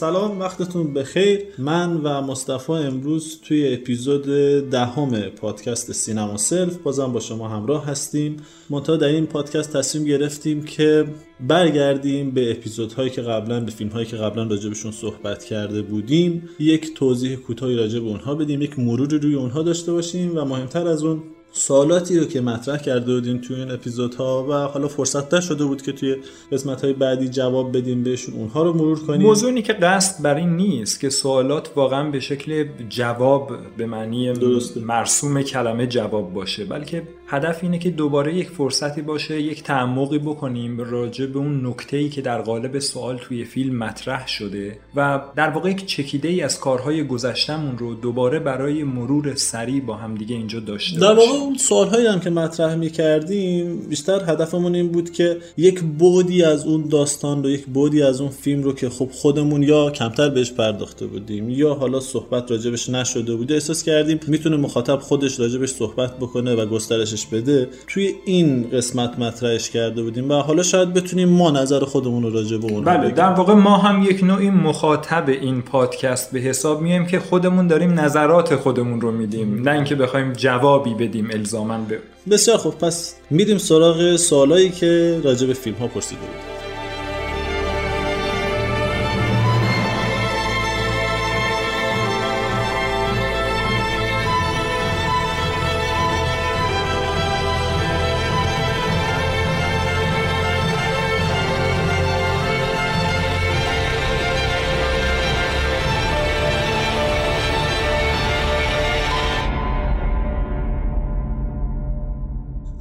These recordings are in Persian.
سلام وقتتون بخیر. من و مصطفی امروز توی اپیزود دهم پادکست سینما سلف بازم با شما همراه هستیم. منتها در این پادکست تصمیم گرفتیم که برگردیم به اپیزودهایی که قبلا به فیلم هایی که قبلا راجبشون صحبت کرده بودیم. یک توضیح کوتاهی راجع به اونها بدیم یک مروری روی اونها داشته باشیم و مهمتر از اون سوالاتی رو که مطرح کرده بودیم توی این اپیزودها و حالا فرصت نشده بود که توی قسمت های بعدی جواب بدیم بهشون اونها رو مرور کنیم موضوعی که قصد بر این نیست که سوالات واقعا به شکل جواب به معنی درسته. مرسوم کلمه جواب باشه بلکه هدف اینه که دوباره یک فرصتی باشه یک تعمقی بکنیم راجع به اون نکته‌ای که در قالب سوال توی فیلم مطرح شده و در واقع یک چکیده ای از کارهای گذشتمون رو دوباره برای مرور سریع با همدیگه اینجا داشته در واقع اون سوالهایی هم که مطرح می کردیم بیشتر هدفمون این بود که یک بودی از اون داستان رو یک بودی از اون فیلم رو که خب خودمون یا کمتر بهش پرداخته بودیم یا حالا صحبت راجبش نشده بود. احساس کردیم می‌تونه مخاطب خودش راجبش صحبت بکنه و گسترشش بده. توی این قسمت مطرحش کرده بودیم و حالا شاید بتونیم ما نظر خودمون رو راجع به اون بله بگیم. در واقع ما هم یک نوعی مخاطب این پادکست به حساب میایم که خودمون داریم نظرات خودمون رو میدیم. نه اینکه بخوایم جوابی بدیم. الزاما به بسیار خوب پس میریم سراغ سوالایی که راجع به فیلم ها پرسیده بود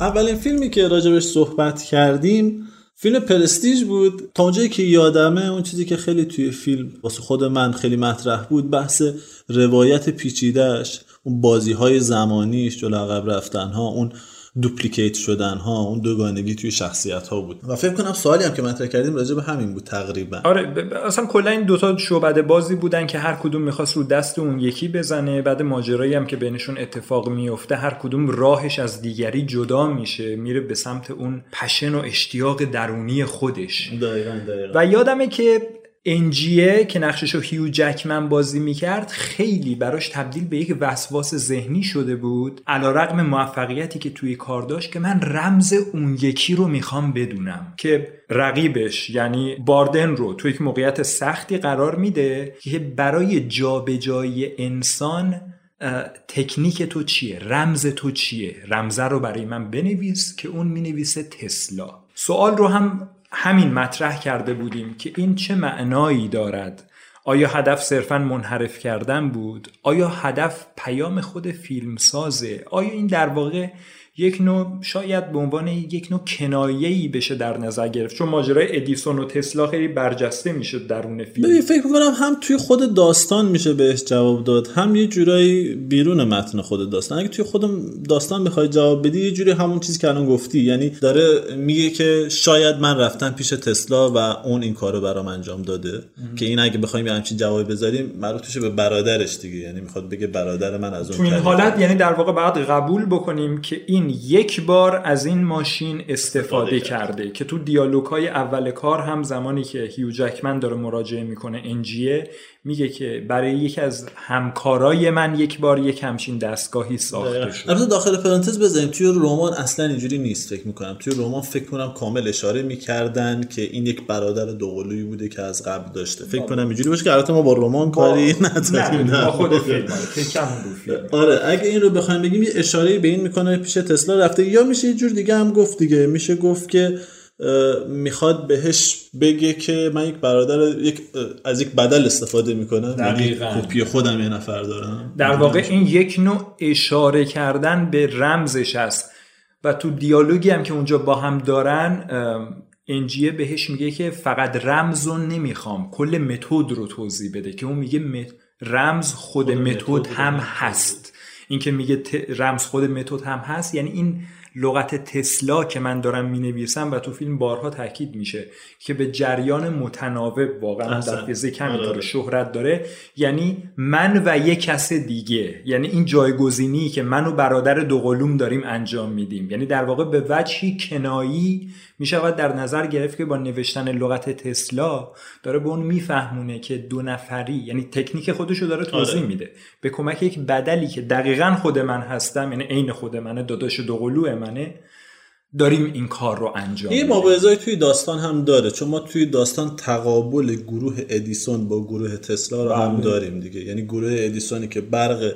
اولین فیلمی که راجبش صحبت کردیم فیلم پرستیج بود. تا اونجایی که یادمه اون چیزی که خیلی توی فیلم واسه خود من خیلی مطرح بود بحث روایت پیچیدهش اون بازی های زمانیش جلو عقب رفتن ها اون دوپلیکیت شدن ها اون دوگانگی توی شخصیت ها بود. و فکر کنم سوالی هم که مطرح کردیم راجع به همین بود تقریبا. آره ب- ب- اصلا کلا این دوتا شعبده بازی بودن که هر کدوم می‌خواست رو دست اون یکی بزنه بعد ماجرایی هم که بینشون اتفاق میفته هر کدوم راهش از دیگری جدا میشه میره به سمت اون پشن و اشتیاق درونی خودش. دقیقا دقیقا. و یادمه که انجیه که نقشش رو هیو جکمن بازی می‌کرد خیلی براش تبدیل به یک وسواس ذهنی شده بود علا رقم موفقیتی که توی کار داشت که من رمز اون یکی رو می‌خوام بدونم که رقیبش یعنی باردن رو توی یک موقعیت سختی قرار میده که برای جابجایی انسان تکنیک تو چیه؟ رمز تو چیه؟ رمزه رو برای من بنویس که اون می‌نویسه تسلا. سوال رو هم همین مطرح کرده بودیم که این چه معنایی دارد؟ آیا هدف صرفا منحرف کردن بود؟ آیا هدف پیام خود فیلم سازه آیا این در واقع یک نوع شاید به عنوان یک نوع کنایه‌ای بشه در نظر گرفت. چون ماجرای ادیسون و تسلا خیلی برجسته میشه درون فیلم. ببین فکر می‌کنم هم توی خود داستان میشه بهش جواب داد هم یه جورایی بیرون متن خود داستان. اگه توی خود داستان بخوای جواب بدی یه جوری همون چیزی که الان گفتی. یعنی داره میگه که شاید من رفتم پیش تسلا و اون این کارو برام انجام داده. که این اگه بخوایم یه همچین جوابی بذاریم مربوط میشه به برادرش دیگه. یعنی می‌خواد بگه برادر من از اون تو این. حالت یعنی در واقع باید قبول بکنیم که این این یک بار از این ماشین استفاده کرده. که تو دیالوگ های اول کار هم زمانی که هیو جکمن داره مراجعه می‌کنه انجیه میگه که برای یکی از همکارای من یک بار یک همچین دستگاهی ساخته شد البته داخل پرانتز بزنیم توی رمان اصلا اینجوری نیست فکر می‌کنم. توی رمان فکر کنم کامل اشاره می‌کردن که این یک برادر دوقلویی بوده که از قبل داشته. فکر کنم اینجوری باشه که البته ما با رمان کاری نداریم نه خود فیلم آره، فیلم. آره اگه این رو بخوایم بگیم یه اشاره به این می‌کنه پیش تسلا رفته. یا میشه یه جور دیگه هم گفت دیگه. میشه گفت که می‌خواد بهش بگه که من یک برادر یک از یک بدل استفاده می‌کنم. یعنی کپی خودم یه نفر دارم. در واقع این یک نوع اشاره کردن به رمزش است و تو دیالوگی هم که اونجا با هم دارن انجیه بهش میگه که فقط رمز رو نمی‌خوام. کل متد رو توضیح بده که اون میگه رمز خود, متد هم هست. این که میگه رمز خود متد هم هست. یعنی این لغت تسلا که من دارم می نویسم و تو فیلم بارها تاکید میشه که به جریان متناوب واقعا در فیزیک کمی داره آره. شهرت داره یعنی من و یک کس دیگه یعنی این جایگزینی که من و برادر دوقلوم داریم انجام میدیم یعنی در واقع به وجهی کنایی می شود در نظر گرفت که با نوشتن لغت تسلا داره به اون میفهمونه که دو نفری یعنی تکنیک خودشو داره توضیح آره. میده به کمک یک بدلی که دقیقا خود من هستم یعنی عین خود منه داداش دوقلو منه داریم این کار رو انجام یه مبارزه توی داستان هم داره چون ما توی داستان تقابل گروه ادیسون با گروه تسلا رو هم بله. داریم دیگه یعنی گروه ادیسونی که برق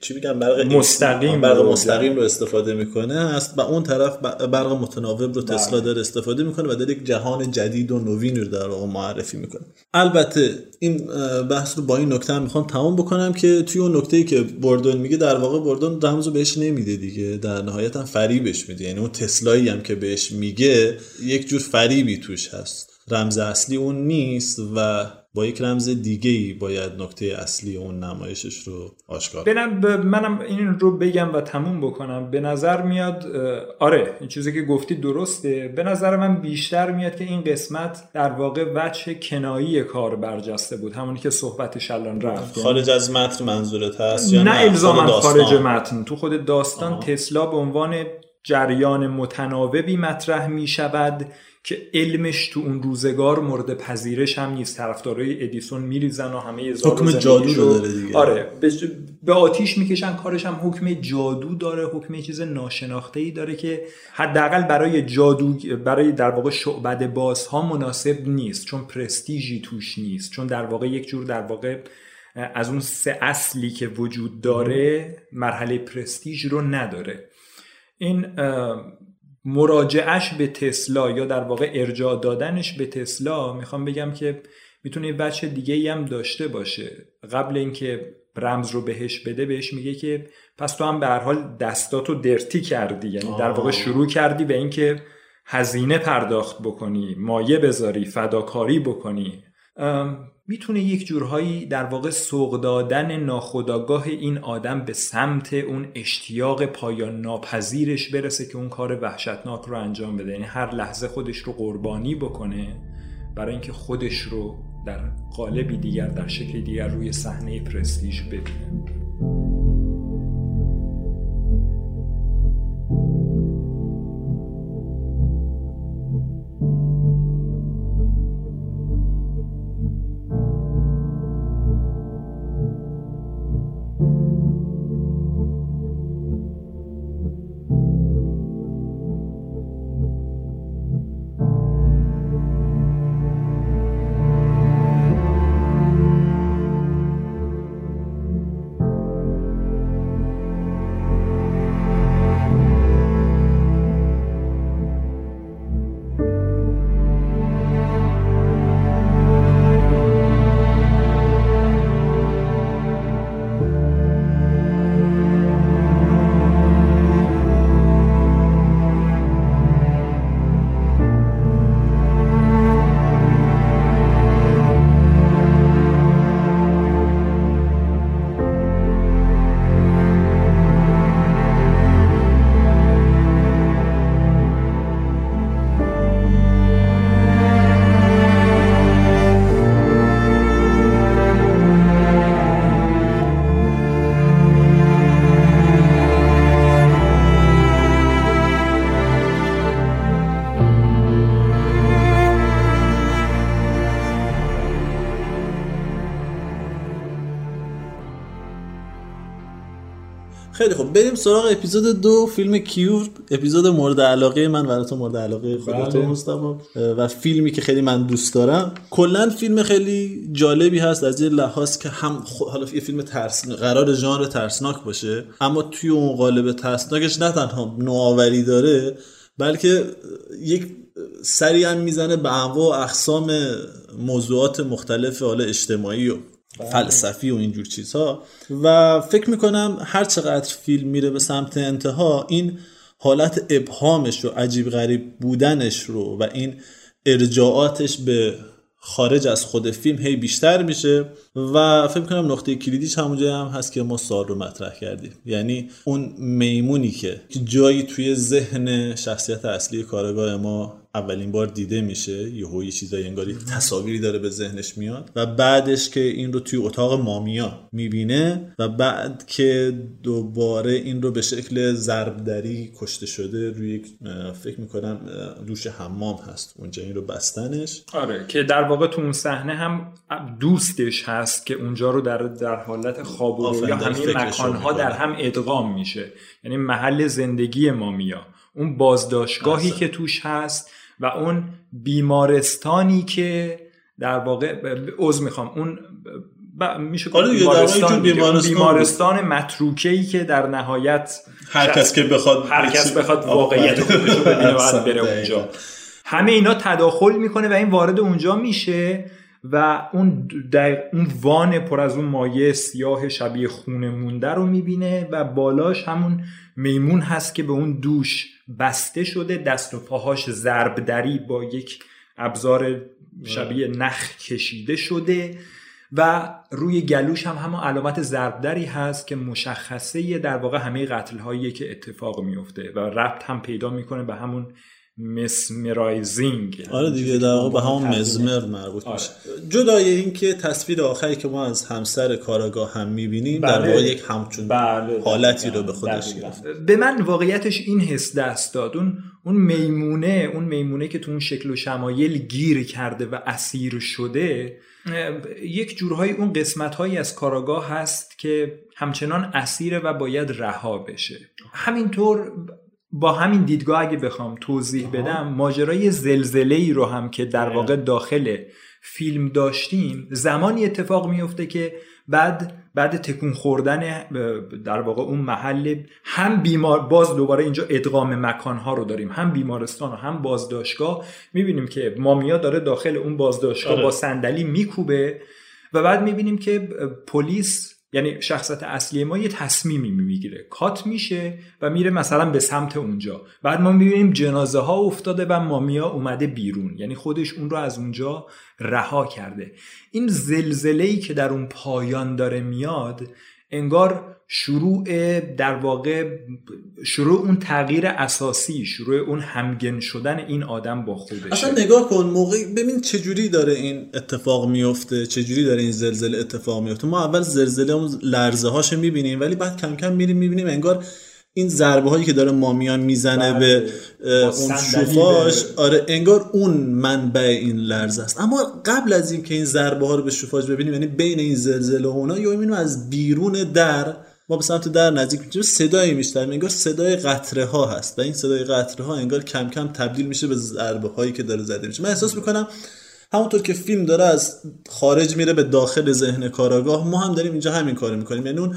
چی میگم؟ برق مستقیم برق مستقیم رو استفاده می‌کنه. است و اون طرف برق متناوب رو تسلا داره استفاده می‌کنه و داره یک جهان جدید و نوین رو در معرفی می‌کنه. البته این بحث رو با این نکته هم می‌خوام تمام بکنم که توی اون نکته ای که بردون میگه در واقع بردون رمز رو بهش نمیده دیگه. در نهایت هم فریبش میده. یعنی اون تسلایی هم که بهش میگه یک جور فریبی توش هست. رمز اصلی اون نیست و با یک رمز دیگه ای باید نکته اصلی اون نمایشش رو آشکار بنم منم این رو بگم و تموم بکنم. به نظر میاد آره این چیزی که گفتی درسته. به نظر من بیشتر میاد که این قسمت در واقع وجه کنایی کار برجسته بود. همونی که صحبتش الان رفت. خارج از متن منظورت هست یا نه, نه؟ الزاما خارج متن. تو خود داستان آه. تسلا به عنوان جریان متناوبی مطرح می شود که علمش تو اون روزگار مورد پذیرش هم نیست. طرفدارای ادیسون میریزن و همه حکم جادو رو داره دیگه. آره به آتیش می‌کشن کارش هم حکم جادو داره حکم چیز ناشناخته ای داره که حداقل برای جادو برای در واقع شعبد بازها مناسب نیست چون پرستیژی توش نیست چون در واقع یک جور در واقع از اون سه اصلی که وجود داره مرحله پرستیژ رو نداره. این مراجعش به تسلا یا در واقع ارجاع دادنش به تسلا می‌خوام بگم که می‌تونه بچه دیگه ای هم داشته باشه. قبل اینکه رمز رو بهش بده بهش میگه که پس تو هم به هر حال دستاتو درتی کردی. یعنی در واقع شروع کردی به اینکه هزینه پرداخت بکنی مایه بذاری فداکاری بکنی. می‌تونه یک جورهایی در واقع سوق دادن ناخداگاه این آدم به سمت اون اشتیاق پایان ناپذیرش برسه که اون کار وحشتناک رو انجام بده. یعنی هر لحظه خودش رو قربانی بکنه برای اینکه خودش رو در قالبی دیگر در شکلی دیگر روی صحنه پرستیژ ببینه. بریم سراغ اپیزود دو فیلم کیور اپیزود مورد علاقه من و تو مورد علاقه خودت بله. مصطفی و فیلمی که خیلی من دوست دارم. کلا فیلم خیلی جالبی هست. از یه لحاظ که هم خ- حالا یه فیلم ترس قرار ژانر ترسناک باشه اما توی اون قالب ترسناکش نه تنها نوآوری داره بلکه یک سری هم می‌زنه به انواع و اقسام موضوعات مختلف حالا اجتماعی و فلسفی و اینجور چیزها. و فکر می‌کنم هر چقدر فیلم میره به سمت انتها این حالت ابهامش رو عجیب غریب بودنش رو و این ارجاعاتش به خارج از خود فیلم هی بیشتر میشه. و فکر کنم نقطه کلیدیش همونجا هم هست که ما سوال رو مطرح کردیم. یعنی اون میمونی که جایی توی ذهن شخصیت اصلی کارگاه ما اولین بار دیده میشه یهو یه چیزایی انگاری تصاویری داره به ذهنش میاد و بعدش که این رو توی اتاق مامیا می‌بینه و بعد که دوباره این رو به شکل ضربدری کشته شده روی فکر می‌کنم دوش حمام هست. اونجا این رو بستنش. آره که در واقع تو اون صحنه هم دوستش هست. که اونجا رو در در حالت خواب و رویا همه مکانها. در هم ادغام میشه یعنی محل زندگی مامیا اون بازداشتگاهی احسن. که توش هست و اون بیمارستانی که در واقع عضو می‌خوام اون ب... میشه آره بیمارستان بود. بیمارستان متروکه ای که در نهایت هر کس که بخواد هر کس بخواد. واقعیت خودش رو ببینه بره. اونجا همه اینا تداخل می‌کنه و این وارد اونجا میشه و اون دقیق اون وان پر از اون مایه سیاه شبیه خونه مونده رو می‌بینه و بالاش همون میمون هست که به اون دوش بسته شده دست و پاهاش ضربدری با یک ابزار شبیه نخ کشیده شده و روی گلوش هم همون علامت ضربدری هست که مشخصه در واقع همه قتل که اتفاق میفته و ربط هم پیدا می‌کنه به همون مسمرایزینگ آره دیگه در واقع به همون مزمر مربوط میشه. جدای این که تصویر آخری که ما از همسر کاراگاه هم می‌بینیم در بله. واقع یک همچون بله، حالتی دقیقاً، رو به خودش. گرفت. به من واقعیتش این حس دست داد. اون اون میمونه اون میمونه که تو اون شکل و شمایل گیر کرده و اسیر شده یک جورهای اون قسمت هایی از کاراگاه هست که همچنان اسیره و باید رها بشه. همینطور با همین دیدگاه اگه بخوام توضیح بدم ماجرای زلزله ای رو هم که در واقع داخل فیلم داشتیم زمانی اتفاق میفته که بعد بعد تکون خوردن در واقع اون محل هم بیمار باز دوباره اینجا ادغام مکانها رو داریم. هم بیمارستان و هم بازداشتگاه. می‌بینیم که مامیا داره داخل اون بازداشتگاه آره. با صندلی میکوبه و بعد می‌بینیم که پلیس یعنی شخصت اصلی ما یه تصمیمی می‌گیره. کات میشه و میره مثلا به سمت اونجا. بعد ما می‌بینیم جنازه ها افتاده و مامیا اومده بیرون. یعنی خودش اون رو از اونجا رها کرده. این زلزله ای که در اون پایان داره میاد انگار شروع در واقع شروع اون تغییر اساسی شروع اون همگن شدن این آدم با خودشه. اصلا نگاه کن موقع ببین چجوری داره این اتفاق میفته چجوری داره این زلزله اتفاق میفته. ما اول زلزله اون لرزه هاشو می‌بینیم ولی بعد کم کم میریم می‌بینیم انگار این ضربه هایی که داره مامیان می‌زنه بله. به اون به- آره انگار اون منبع این لرزه است. اما قبل از اینکه این ضربه ها رو به شوفاژ ببینیم یعنی بین این زلزله و اونا یا می‌بینیم از بیرون در ما به سمت در نزدیک میشیم صدایی میشنویم انگار صدای قطره ها هست و این صدای قطره ها انگار کم کم تبدیل میشه به ضربه هایی که داره زده میشه. من احساس می‌کنم همونطور که فیلم داره از خارج میره به داخل ذهن کاراگاه ما هم داریم اینجا همین کارو می‌کنیم. یعنی اون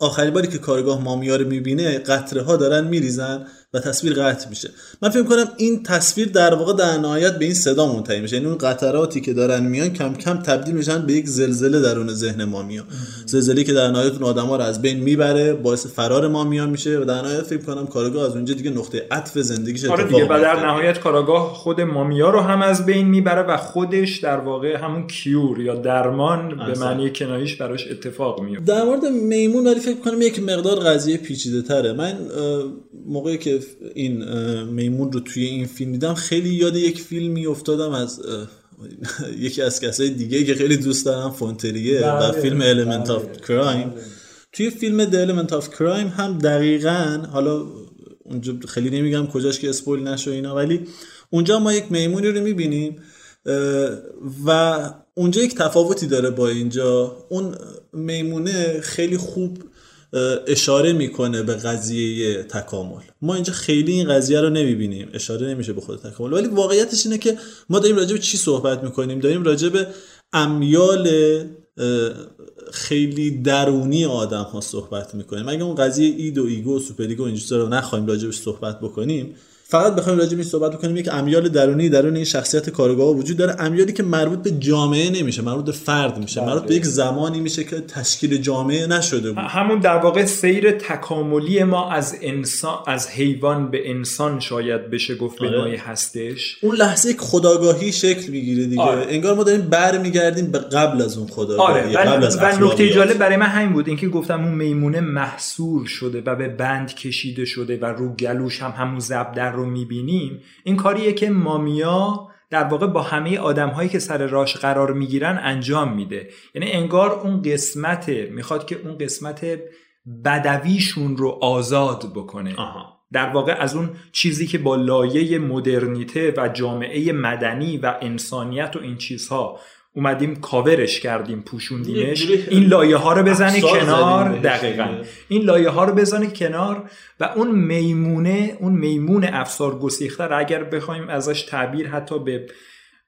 آخرین باری که کارگاه مامیا رو می‌بینه قطره ها دارن میریزن. و تصویر قطع میشه. من فکر کنم این تصویر در واقع در نهایت به این صدا منتهی میشه. یعنی اون قطراتی که دارن میان کم کم تبدیل میشن به یک زلزله درون ذهن مامیا زلزله که در نهایت اون آدما رو از بین می‌بره باعث فرار مامیا میشه و در نهایت فکر کنم کارگاه از اونجا دیگه نقطه عطف زندگیش آره دیگه و در. نهایت کاراگاه خود مامیا رو هم از بین می‌بره و خودش در واقع همون کیور یا درمان به احسن. معنی کنایش براش اتفاق میفته در مورد میمون ولی فکر کنم یک مقدار قضیه پیچیده تره من موقعی که این میمون رو توی این فیلم دیدم. خیلی یاد یک فیلمی افتادم از یکی از کسای دیگه که خیلی دوست دارم فونتریه و بله، فیلم Element بله، of Crime توی فیلم The Element of Crime هم دقیقا حالا اونجا خیلی نمیگم کجاش که اسپویل نشو اینا ولی اونجا ما یک میمونی رو می‌بینیم و اونجا یک تفاوتی داره با اینجا. اون میمونه خیلی خوب اشاره می‌کنه به قضیه تکامل. ما اینجا خیلی این قضیه رو نمی‌بینیم. اشاره نمیشه به خود تکامل. ولی واقعیتش اینه که ما داریم راجع به چی صحبت می‌کنیم؟ داریم راجع به امیال خیلی درونی آدم ها صحبت می‌کنیم. اگه اون قضیه id و ego و superego اینجوری رو نخوایم راجبش صحبت بکنیم فقط بخوایم راجع به این صحبت بکنیم یک امیال درونی درون این شخصیت کارگاه وجود داره امیالی که مربوط به جامعه نمیشه مربوط به فرد میشه مربوط به یک زمانی میشه که تشکیل جامعه نشده بود همون در واقع سیر تکاملی ما از انسان از حیوان به انسان شاید بشه گفت به آره. نوعی هستش اون لحظه یک خداگاهی شکل می‌گیره دیگه آره. انگار ما داریم برمیگردیم به قبل از اون خداگاهی آره قبل از و نکته. جالب برای من همین بود اینکه گفتم اون میمونه محصور شده و به بند کشیده شده و رو گلوش هم همون زبدر رو می‌بینیم این کاریه که مامیا در واقع با همه آدم هایی که سر راش قرار می‌گیرن انجام میده یعنی انگار اون قسمت می‌خواد که اون قسمت بدویشون رو آزاد بکنه آها. در واقع از اون چیزی که با لایه مدرنیته و جامعه مدنی و انسانیت و این چیزها اومدیم کاورش کردیم پوشوندیمش. این لایه ها رو بزنی کنار دقیقا. این لایه ها رو بزنی کنار و اون میمونه اون میمون افسار گسیخته رو اگر بخوایم ازش تعبیر حتی به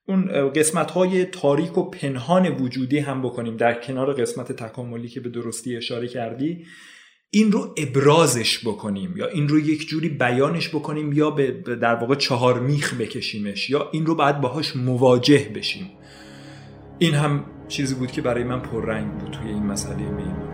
اون قسمت های تاریک و پنهان وجودی هم بکنیم در کنار قسمت تکاملی که به درستی اشاره کردی این رو ابرازش بکنیم یا این رو یک جوری بیانش بکنیم یا به به در واقع چهار میخ بکشیمش یا این رو باید باهاش مواجه بشیم. این هم چیزی بود که برای من پررنگ بود توی این مسئله میمون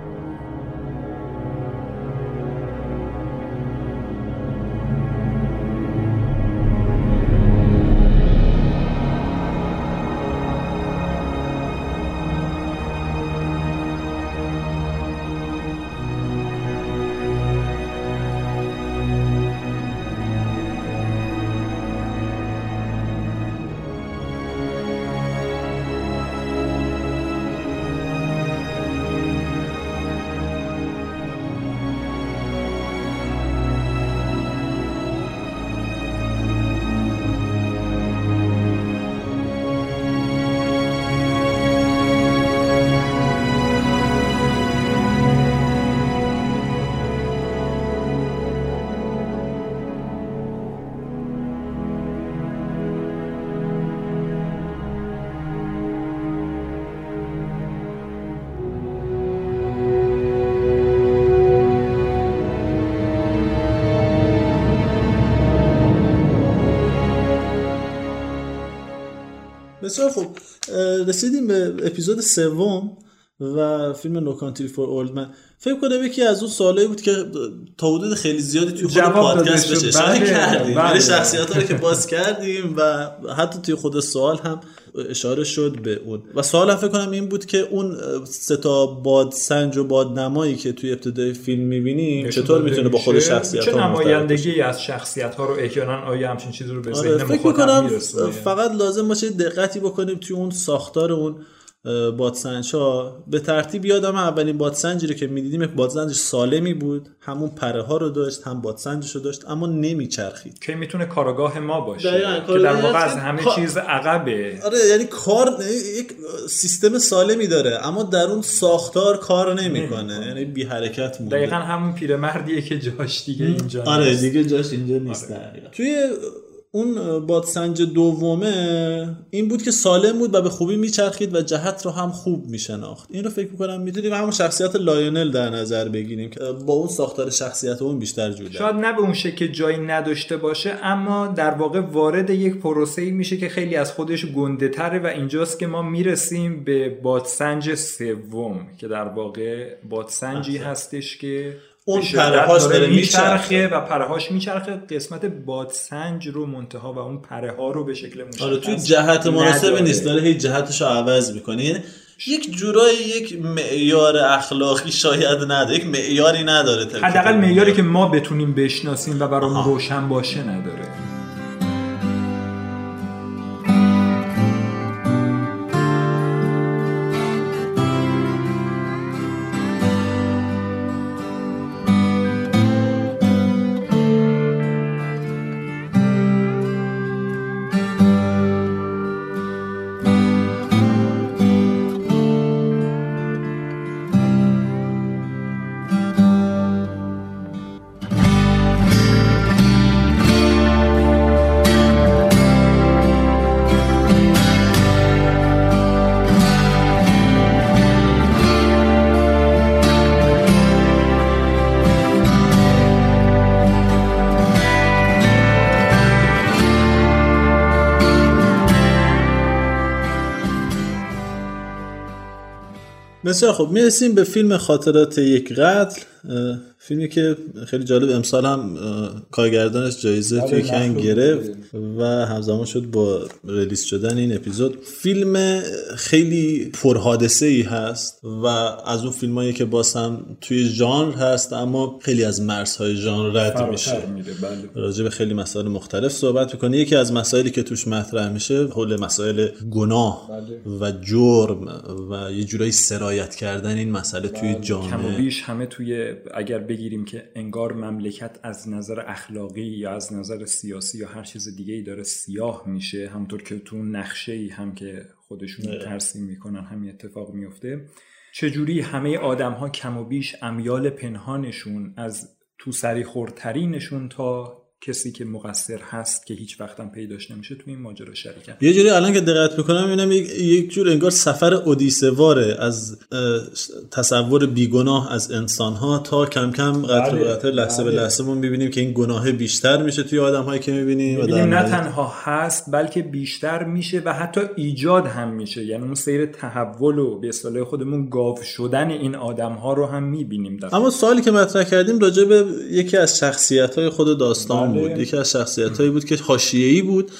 بسیار خوب رسیدیم به اپیزود سوم و فیلم نو کانتری فور اولد من فکر کنم یکی از اون سوالایی بود که تا حدود خیلی زیادی توی خود پادکست. بهش اشاره بله، کردیم بله. یعنی شخصیت رو که باز کردیم و حتی توی خود سوال هم اشاره شد به اون. و سوال فکر کنم این بود که اون سه تا باد سنج و باد نمایی که توی ابتدای فیلم می‌بینیم چطور می‌تونه با خود شخصیت چه نمایندگی از شخصیت ها رو احیانا آیا همچین چیزی رو به آره ذهن فکر میرسونه؟ فقط لازم باشه دقتی بکنیم توی اون ساختار اون بادسنج ها به ترتیب یادم اولین بادسنجی رو که می‌دیدیم یک بادسنج سالمی بود. همون پره ها رو داشت هم بادسنجش رو داشت اما نمیچرخید. که می‌تونه کاراگاه ما باشه دقیقاً، که در کارگاه واقع از. همه کار- چیز عقبه. آره یعنی کار یک سیستم سالمی داره اما در اون ساختار کار نمی‌کنه. یعنی بی حرکت مونده. دقیقا همون پیرمردیه که جاش دیگه اینجا آره نیست. دیگه جاش اینجا نیست. دقیقاً. توی اون بادسنج دومه این بود که سالم بود و به خوبی میچرخید و جهت رو هم خوب میشناخت. این رو فکر می‌کنم می‌تونیم همون شخصیت لایونل در نظر بگیریم که با اون ساختار شخصیت اون بیشتر جوره. شاید نه به اون شکل که جایی نداشته باشه اما در واقع وارد یک پروسه ای میشه که خیلی از خودش گنده تره و اینجاست که ما می‌رسیم به بادسنج سوم که در واقع بادسنجی هستش که اون پرهاش داره میچرخه. و پرهاش میچرخه. قسمت بادسنج رو منتها و اون پره ها رو به شکل مشخص آره توی جهت نداره. نیست. داره هی جهتش رو عوض می‌کنه. یعنی یک جورایی یک معیار اخلاقی شاید نداره. یک معیاری نداره حداقل معیاری که ما بتونیم بشناسیم و برامون روشن باشه نداره. بسیار خب می‌رسیم به فیلم خاطرات یک قتل. فیلمی که خیلی جالب امسال هم کارگردانش جایزه توی کن گرفت و همزمان شد با ریلیز شدن این اپیزود. فیلم خیلی پرحادثه ای هست و از اون فیلمایی که باز هم توی ژانر هست اما خیلی از مرزهای ژانر رد میشه. بله. راجع به خیلی مسائل مختلف صحبت می‌کنه یکی از مسائلی که توش مطرح میشه حول مسائل گناه و جرم و یه جورایی سرایت کردن این مسئله توی کم و جامعه. بیش همه توی اگر بگیریم که انگار مملکت از نظر اخلاقی یا از نظر سیاسی یا هر چیز دیگه ای داره سیاه میشه همطور که تو نقشه ای هم که خودشون ترسیم می‌کنن همین اتفاق میفته چجوری همه آدم ها کم و بیش امیال پنهانشون از تو سری خورترینشون تا کسی که مقصر هست که هیچ وقتم پیداش نمیشه تو این ماجرا شریکن. یه جوری الان که دقت می‌کنم می‌بینم یک, جور انگار سفر اودیسواره از اه، تصور بیگناه از انسانها تا کم کم قطر به قطر لحظه به لحظه ما می‌بینیم که این گناه بیشتر میشه توی آدم هایی که می‌بینیم می‌بینیم نه تنها هست بلکه بیشتر میشه و حتی ایجاد هم میشه. یعنی اون سیر تحول و به اصطلاح خودمون گاو شدن این آدم ها رو هم می‌بینیم اما سوالی که مطرح کردیم راجع به یکی از شخصیت های خود داستان بود یکی از شخصیت هایی بود که حاشیه‌ای بود.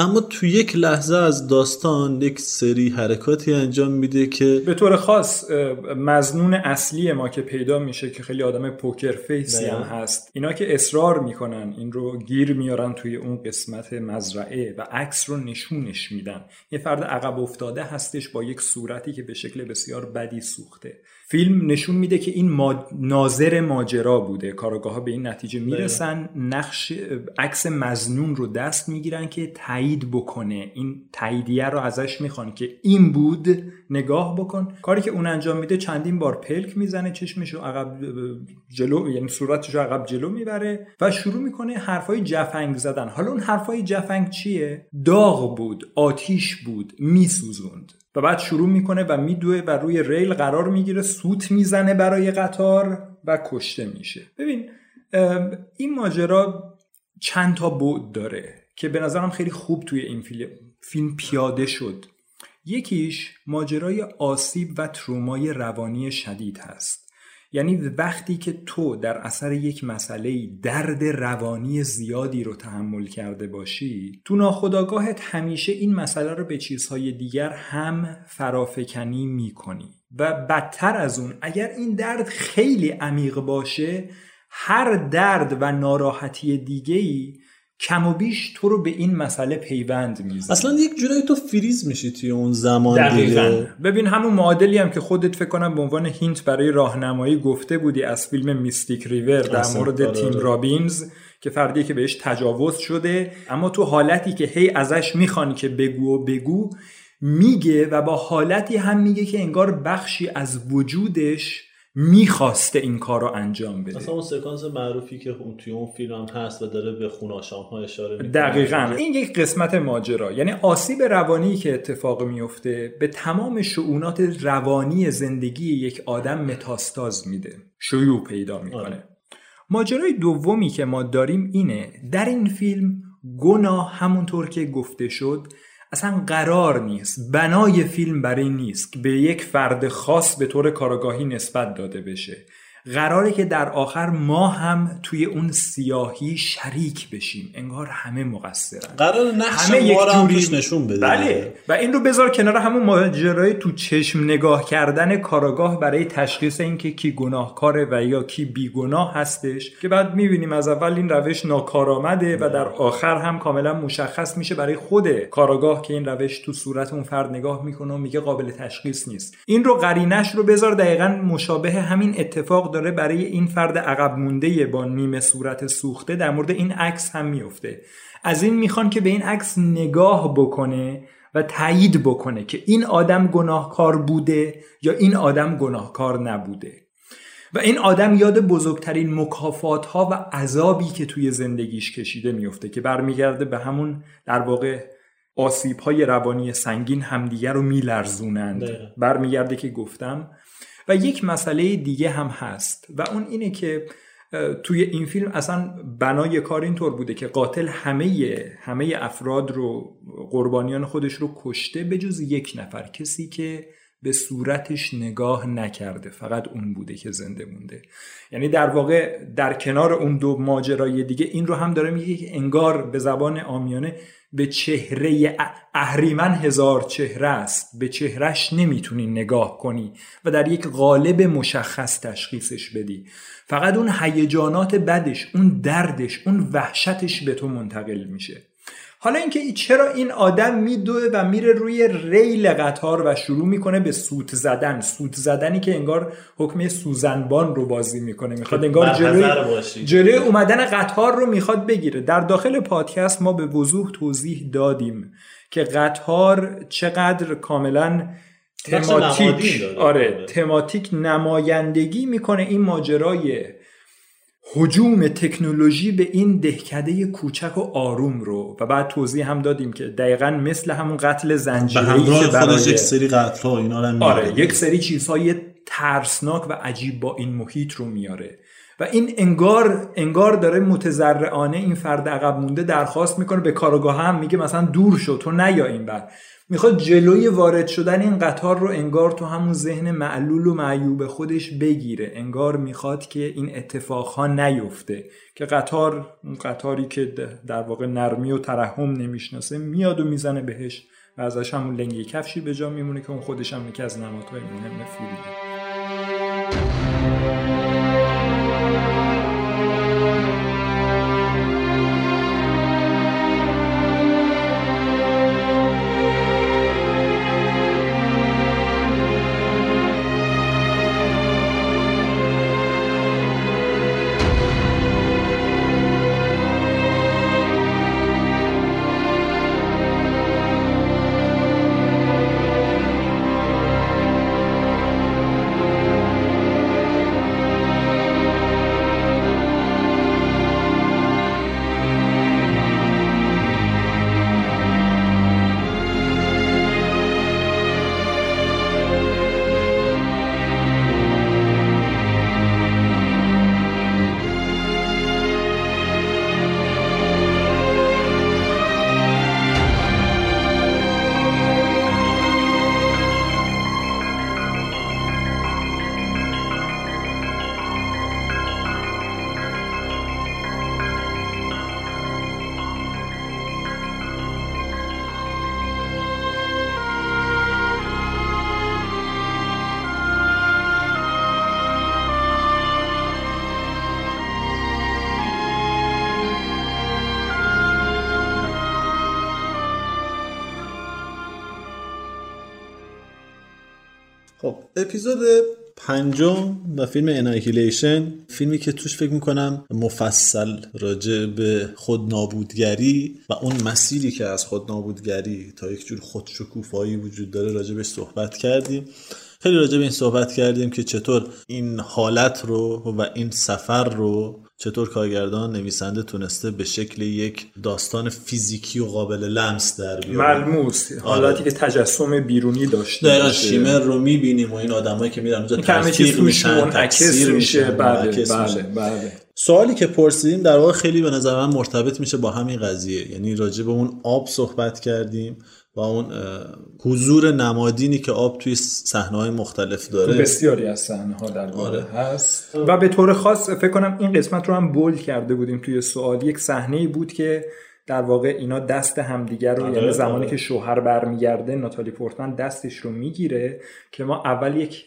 اما تو یک لحظه از داستان یک سری حرکاتی انجام میده که به طور خاص مزنون اصلی ما که پیدا میشه که خیلی آدم پوکر فیسی هم هست. اینا که اصرار می‌کنن این رو گیر میارن توی اون قسمت مزرعه و عکس رو نشونش میدن. یه فرد عقب افتاده هستش با یک صورتی که به شکل بسیار بدی سوخته. فیلم نشون میده که این ما... ناظر ماجرا بوده. کارگاه ها به این نتیجه می‌رسن نقش عکس مزنون رو دست می‌گیرن که تایید بکنه. این تاییدیه رو ازش می‌خوان که این بود نگاه بکن. کاری که اون انجام میده چندین بار پلک می‌زنه چشمش رو عقب جلو یعنی صورتش عقب جلو می‌بره و شروع می‌کنه حرفای جفنگ زدن. حالا اون حرفای جفنگ چیه؟ داغ بود آتیش بود میسوزوند. و بعد شروع می‌کنه و میدوه و روی ریل قرار می‌گیره سوت می‌زنه برای قطار و کشته میشه. ببین این ماجرا چند تا بعد داره که به نظرم خیلی خوب توی این فیلم, فیلم پیاده شد. یکیش ماجرای آسیب و ترومای روانی شدید هست. یعنی وقتی که تو در اثر یک مسئله درد روانی زیادی رو تحمل کرده باشی تو ناخودآگاهت همیشه این مسئله رو به چیزهای دیگر هم فرافکنی می‌کنی. و بدتر از اون اگر این درد خیلی عمیق باشه هر درد و ناراحتی دیگه‌ای کم و بیش تو رو به این مسئله پیوند می‌زنه. اصلا یک جورایی تو فریز میشی توی اون زمان دقیقا. دیگه ببین همون معادلی هم که خودت فکر کنم به عنوان hint برای راهنمایی گفته بودی از فیلم میستیک ریور در مورد آره، تیم آره. رابینز که فردی که بهش تجاوز شده. اما تو حالتی که هی ازش می‌خوان که بگو و بگو میگه و با حالتی هم میگه که انگار بخشی از وجودش می‌خواسته این کار رو انجام بده. اصلا اون سکانس معروفی که اون توی اون فیلم هست و داره به خوناشام ها اشاره می‌کنه. دقیقا. این یک قسمت ماجرا. یعنی آسیب روانی که اتفاق میفته به تمام شعونات روانی زندگی یک آدم متاستاز میده. شیوع پیدا می‌کنه. آره. ماجرای دومی که ما داریم اینه در این فیلم گناه همونطور که گفته شد اصلا قرار نیست. بنای فیلم برای نیست که به یک فرد خاص به طور کارگاهی نسبت داده بشه. قراره که در آخر ما هم توی اون سیاهی شریک بشیم. انگار همه مقصرن. قرار نقش همه یک جوری نشون بده. بله. و این رو بذار کنار همون ماجرای تو چشم نگاه کردن کاراگاه برای تشخیص اینکه کی گناهکاره و یا کی بیگناه هستش. که بعد می‌بینیم از اول این روش ناکارآمده و در آخر هم کاملا مشخص میشه برای خود کاراگاه که این روش تو صورت اون فرد نگاه می‌کنه و میگه قابل تشخیص نیست. این رو قرینش رو بذار دقیقا مشابه همین اتفاق داره برای این فرد عقب مونده با نیمه صورت سوخته در مورد این عکس هم میفته از این می‌خوان که به این عکس نگاه بکنه و تایید بکنه که این آدم گناهکار بوده یا این آدم گناهکار نبوده. و این آدم یاد بزرگترین مکافات ها و عذابی که توی زندگیش کشیده میفته که برمیگرده به همون در واقع آسیب های روانی سنگین همدیگر رو میلرزونند. برمیگرده که گفتم و یک مسئله دیگه هم هست و اون اینه که توی این فیلم اصلا بنای کار اینطور بوده که قاتل همه همه افراد رو قربانیان خودش رو کشته به جز یک نفر کسی که به صورتش نگاه نکرده فقط اون بوده که زنده مونده. یعنی در واقع در کنار اون دو ماجرای دیگه این رو هم داره میگه که انگار به زبان آمیانه به چهره اهریمن هزار چهره است. به چهرش نمی‌تونی نگاه کنی و در یک قالب مشخص تشخیصش بدی. فقط اون هیجانات بدش اون دردش اون وحشتش به تو منتقل میشه. حالا اینکه چرا این آدم میدوه و میره روی ریل قطار و شروع می‌کنه به سوت زدن؟ سوت زدنی که انگار حکم سوزنبان رو بازی می‌کنه. می‌خواد انگار جلوی, جلوی اومدن قطار رو می‌خواد بگیره. در داخل پادکست ما به وضوح توضیح دادیم که قطار چقدر کاملا تماتیک آره تماتیک نمایندگی می‌کنه این ماجرای حجوم تکنولوژی به این دهکده کوچک و آروم رو. و بعد توضیح هم دادیم که دقیقا مثل همون قتل زنجیری که برای یک سری قتل ها اینا رو آره یک سری چیزهای ترسناک و عجیب با این محیط رو میاره. و این انگار انگار داره متزرعانه این فرد عقب مونده درخواست می‌کنه. به کارگاه هم میگه مثلا دور شو تو نیا این بر می‌خواد جلوی وارد شدن این قطار رو انگار تو همون ذهن معلول و معیوب خودش بگیره. انگار می‌خواد که این اتفاقها نیفته. که قطار اون قطاری که در واقع نرمی و ترحم نمی‌شناسه میاد و می‌زنه بهش و ازش همون لنگی کفشی به جا میمونه که اون خودش هم یکی از نمادهای مهم فیلمه. اپیزود پنجم و فیلم Annihilation فیلمی که توش فکر می‌کنم مفصل راجع به خودنابودگری و اون مسیری که از خودنابودگری تا یک جور خودشکوفایی وجود داره راجع بهش صحبت کردیم. خیلی راجع به این صحبت کردیم که چطور این حالت رو و این سفر رو چطور کارگردان نویسنده تونسته به شکل یک داستان فیزیکی و قابل لمس در بیاره؟ ملموس. حالتی که تجسم بیرونی داشته دقیقا شیمر رو می‌بینیم و این آدمایی که میرن اونجا تلفیق میشن تکثیر میشه. بله بله بله. سوالی که پرسیدیم در واقع خیلی به نظر من مرتبط میشه با همین قضیه. یعنی راجع به اون آب صحبت کردیم. و اون حضور نمادینی که آب توی صحنه مختلف داره. بسیاری از صحنه ها در آره. هست. و به طور خاص فکر کنم این قسمت رو هم بول کرده بودیم توی سوال. یک صحنه بود که در واقع اینا دست همدیگر رو آره، یعنی زمانی آره. که شوهر برمیگرده ناتالی پورتمن دستش رو می‌گیره که ما اول یک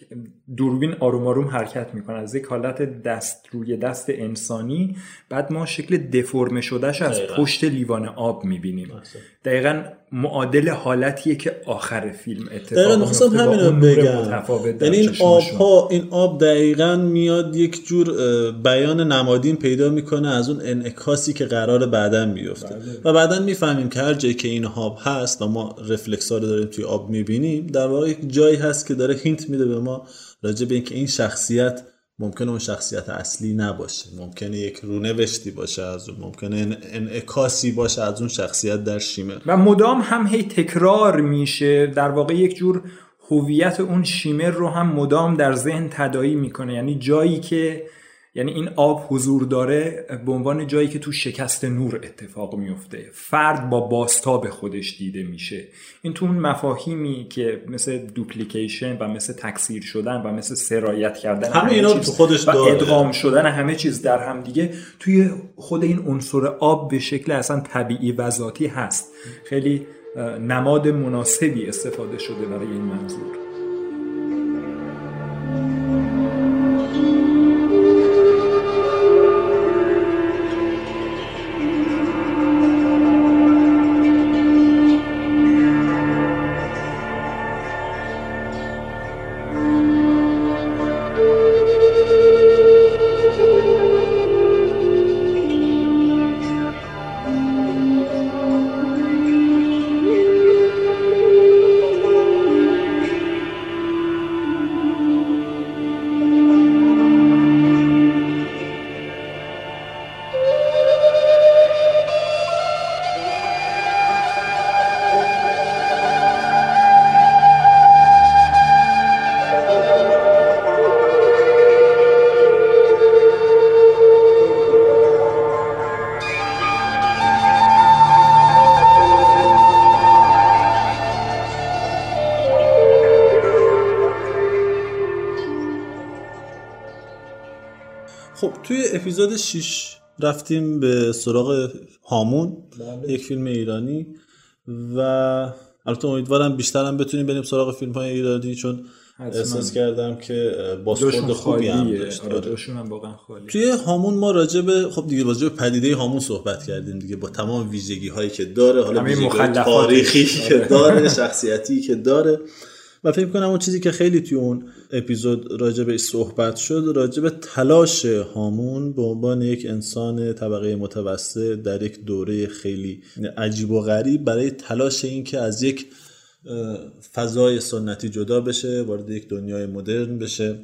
دوربین آروم آروم حرکت می‌کنه از یک حالت دست روی دست انسانی بعد ما شکل دفرمه شدهش از پشت لیوان آب می‌بینیم. دقیقا معادل حالتیه که آخر فیلم اتفاق میفته همین رو بگم. یعنی این آب ها این آب دقیقا میاد یک جور بیان نمادین پیدا می‌کنه از اون انعکاسی که قرار بعدا میفته بله. و بعدا می‌فهمیم که هر جایی که این آب هست و ما رفلکس رو داریم توی آب می‌بینیم در واقع یک جایی هست که داره هینت میده به ما راجع به اینکه این شخصیت ممکنه اون شخصیت اصلی نباشه. ممکنه یک رونوشتی باشه از اون ممکنه انعکاسی باشه از اون شخصیت در شیمر و مدام هم هی تکرار میشه. در واقع یک جور هویت اون شیمر رو هم مدام در ذهن تدایی می‌کنه. یعنی جایی که یعنی این آب حضور داره به عنوان جایی که تو شکست نور اتفاق میفته. فرد با باستاب خودش دیده میشه. این تو اون مفاهیمی که مثل دوپلیکیشن و مثل تکثیر شدن و مثل سرایت کردن همه اینا تو خودش و داره. ادغام شدن همه چیز در هم دیگه توی خود این عنصر آب به شکل اصلا طبیعی و ذاتی هست. خیلی نماد مناسبی استفاده شده برای این منظور. اپیزود 6 رفتیم به سراغ هامون یک فیلم ایرانی. و البته امیدوارم بیشترم بتونیم بریم سراغ فیلم های ایرانی چون احساس کردم که بازخورد خوبی هم داشت. آره آره. هم واقعا خالیه. توی هامون ما راجع به خب دیگه راجع به پدیده هامون صحبت کردیم دیگه با تمام ویژگی هایی که داره حالا. تاریخی که آره. داره شخصیتی که داره. و فکر کنم اون چیزی که خیلی توی اون اپیزود راجع به صحبت شد راجع به تلاش هامون به عنوان یک انسان طبقه متوسط در یک دوره خیلی عجیب و غریب برای تلاش این که از یک فضای سنتی جدا بشه وارد یک دنیای مدرن بشه.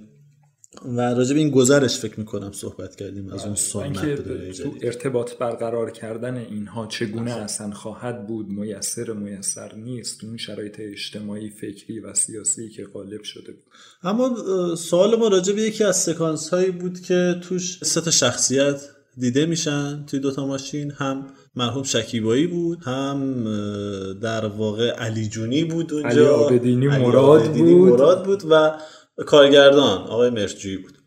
و راجع به این گذرش فکر می‌کنم صحبت کردیم از اون و سنت تو. ارتباط برقرار کردن اینها چگونه اصلا خواهد بود میسر میسر نیست اون شرایط اجتماعی فکری و سیاسی که غالب شده بود اما سوال ما راجع به یکی از سکانس هایی بود که توش سه تا شخصیت دیده میشن توی دوتا ماشین هم مرحوم شکیبایی بود هم در واقع علی جونی بود اونجا علی عابدینی علی مراد. مراد بود و کارگردان آقای مرجویی بود.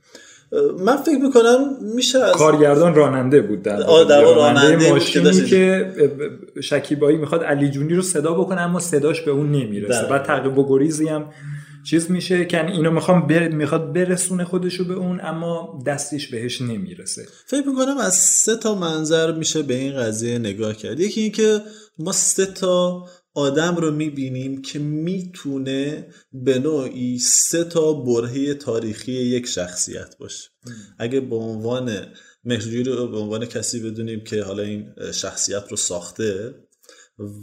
من فکر می‌کنم میشه از کارگردان راننده بود در واقع. راننده بود که ماشینی داشت- که ب- شکیبایی می‌خواد علی جونی رو صدا بکنه اما صداش به اون نمی‌رسه. در- بعد تعقیب و گریزی هم چیز میشه که اینو می‌خوام بر... می‌خواد برسونه خودشو به اون اما دستش بهش نمی‌رسه. فکر می‌کنم از سه تا منظر میشه به این قضیه نگاه کرد. یکی اینکه ما سه تا آدم رو می‌بینیم که می‌تونه به نوعی سه تا برهه تاریخی یک شخصیت باشه. اگه به عنوان مهرجویی رو به عنوان کسی بدونیم که حالا این شخصیت رو ساخته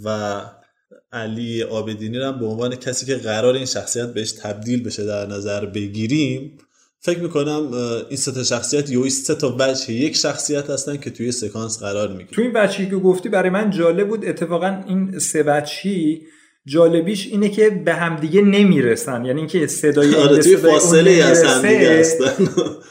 و علی آبدینی رو هم به عنوان کسی که قرار این شخصیت بهش تبدیل بشه در نظر بگیریم فکر می‌کنم این سه تا شخصیت یا سه تا وجه یک شخصیت هستن که توی سکانس قرار می‌گیرن تو این بچه‌ای که گفتی برای من جالب بود. اتفاقا این سه بچه‌ای جالبیش اینه که به همدیگه نمی‌رسن یعنی اینکه صدای این آره توی فاصله از هم دیگه. هستن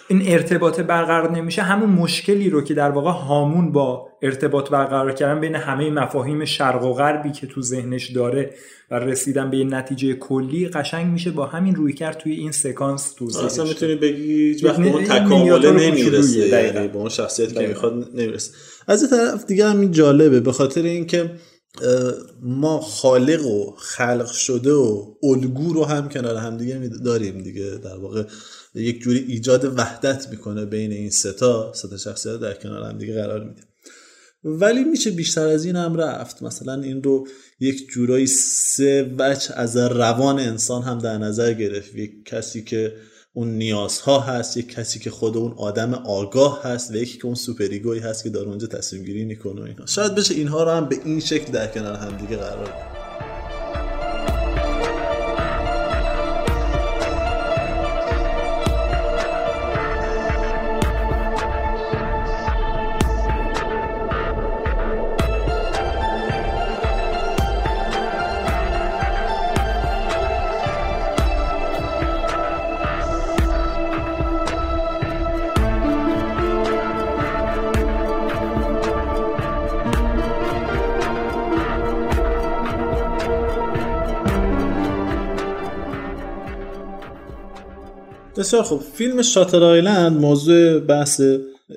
این ارتباط برقرار نمیشه همون مشکلی رو که در واقع هامون با ارتباط برقرار کردن بین همه مفاهیم شرق و غربی که تو ذهنش داره و رسیدن به یه نتیجه کلی قشنگ میشه با همین روی کرد توی این سکانس توضیح اصلا. می‌تونی بگی هیچ وقت به اون مینیاتور نمی‌رسه. یعنی به اون شخصیتی که. می‌خواد نمی‌رسه از طرف دیگه همین جالبه به خاطر اینکه ما خالق و خلق شده و الگو رو هم کنار هم دیگه داریم دیگه. در واقع یک جوری ایجاد وحدت می‌کنه بین این ستا ستا شخصیت در کنار هم دیگه قرار میده. ولی میشه بیشتر از این هم رفت. مثلا این رو یک جورایی سه وجه از روان انسان هم در نظر گرفت. یک کسی که اون نیازها هست یک کسی که خود اون آدم آگاه هست و یکی که اون سوپریگوی هست که داره اونجا تصمیم گیری می‌کنه و اینا. شاید بشه اینها رو هم به این شکل در کنار هم دیگه قرار بسیار خب فیلم شاتر آیلند موضوع بحث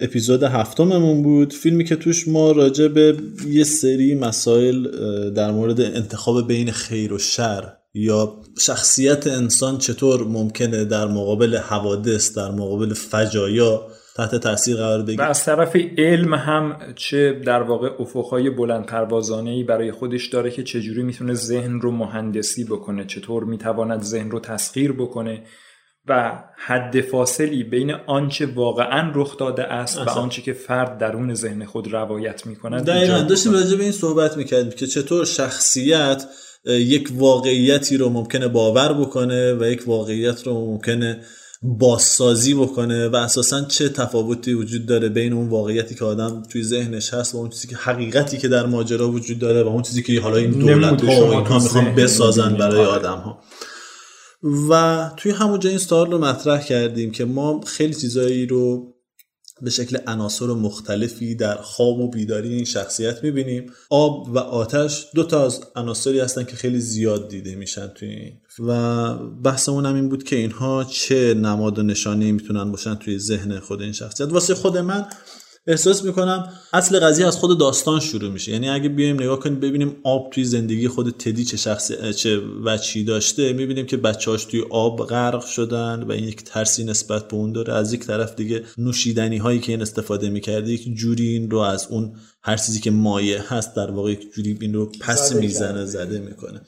اپیزود هفتممون بود. فیلمی که توش ما راجع به یه سری مسائل در مورد انتخاب بین خیر و شر یا شخصیت انسان چطور ممکنه در مقابل حوادث در مقابل فجایا تحت تاثیر قرار بگیره. و از طرف علم هم چه در واقع افقهای بلند پروازانه ای برای خودش داره که چجوری می‌تونه ذهن رو مهندسی بکنه چطور می‌تواند ذهن رو تسخیر بکنه. و حد فاصلی بین آنچه واقعا رخ داده است و آنچه که فرد درون ذهن خود روایت می‌کند دقیقا داشتیم راجع به این صحبت می‌کردیم که چطور شخصیت یک واقعیتی رو ممکنه باور بکنه و یک واقعیت رو ممکنه بازسازی بکنه و اساسا چه تفاوتی وجود داره بین اون واقعیتی که آدم توی ذهنش هست و اون چیزی که حقیقتی که در ماجرا وجود داره و اون چیزی که حالا این دولت ها و اینها می‌خوان بسازن برای آدم ها و توی همونجا این سوال رو مطرح کردیم که ما خیلی چیزایی رو به شکل عناصر مختلفی در خواب و بیداری این شخصیت می‌بینیم. آب و آتش دو تا از عناصری هستن که خیلی زیاد دیده میشن توی این. و بحثمون هم این بود که اینها چه نماد و نشانی می‌تونن باشن توی ذهن خود این شخصیت. واسه خود من احساس می‌کنم اصل قضیه از خود داستان شروع میشه. یعنی اگه بیایم نگاه کنیم ببینیم آب توی زندگی خود تدی چه شخصی چه وچی داشته می‌بینیم که بچه‌هاش توی آب غرق شدن و این یک ترسی نسبت به اون داره. از یک طرف دیگه نوشیدنی هایی که این استفاده می‌کرده یک جوری این رو از اون هر چیزی که مایه هست در واقع یک جوری این رو پس می‌زنه زده می‌کنه.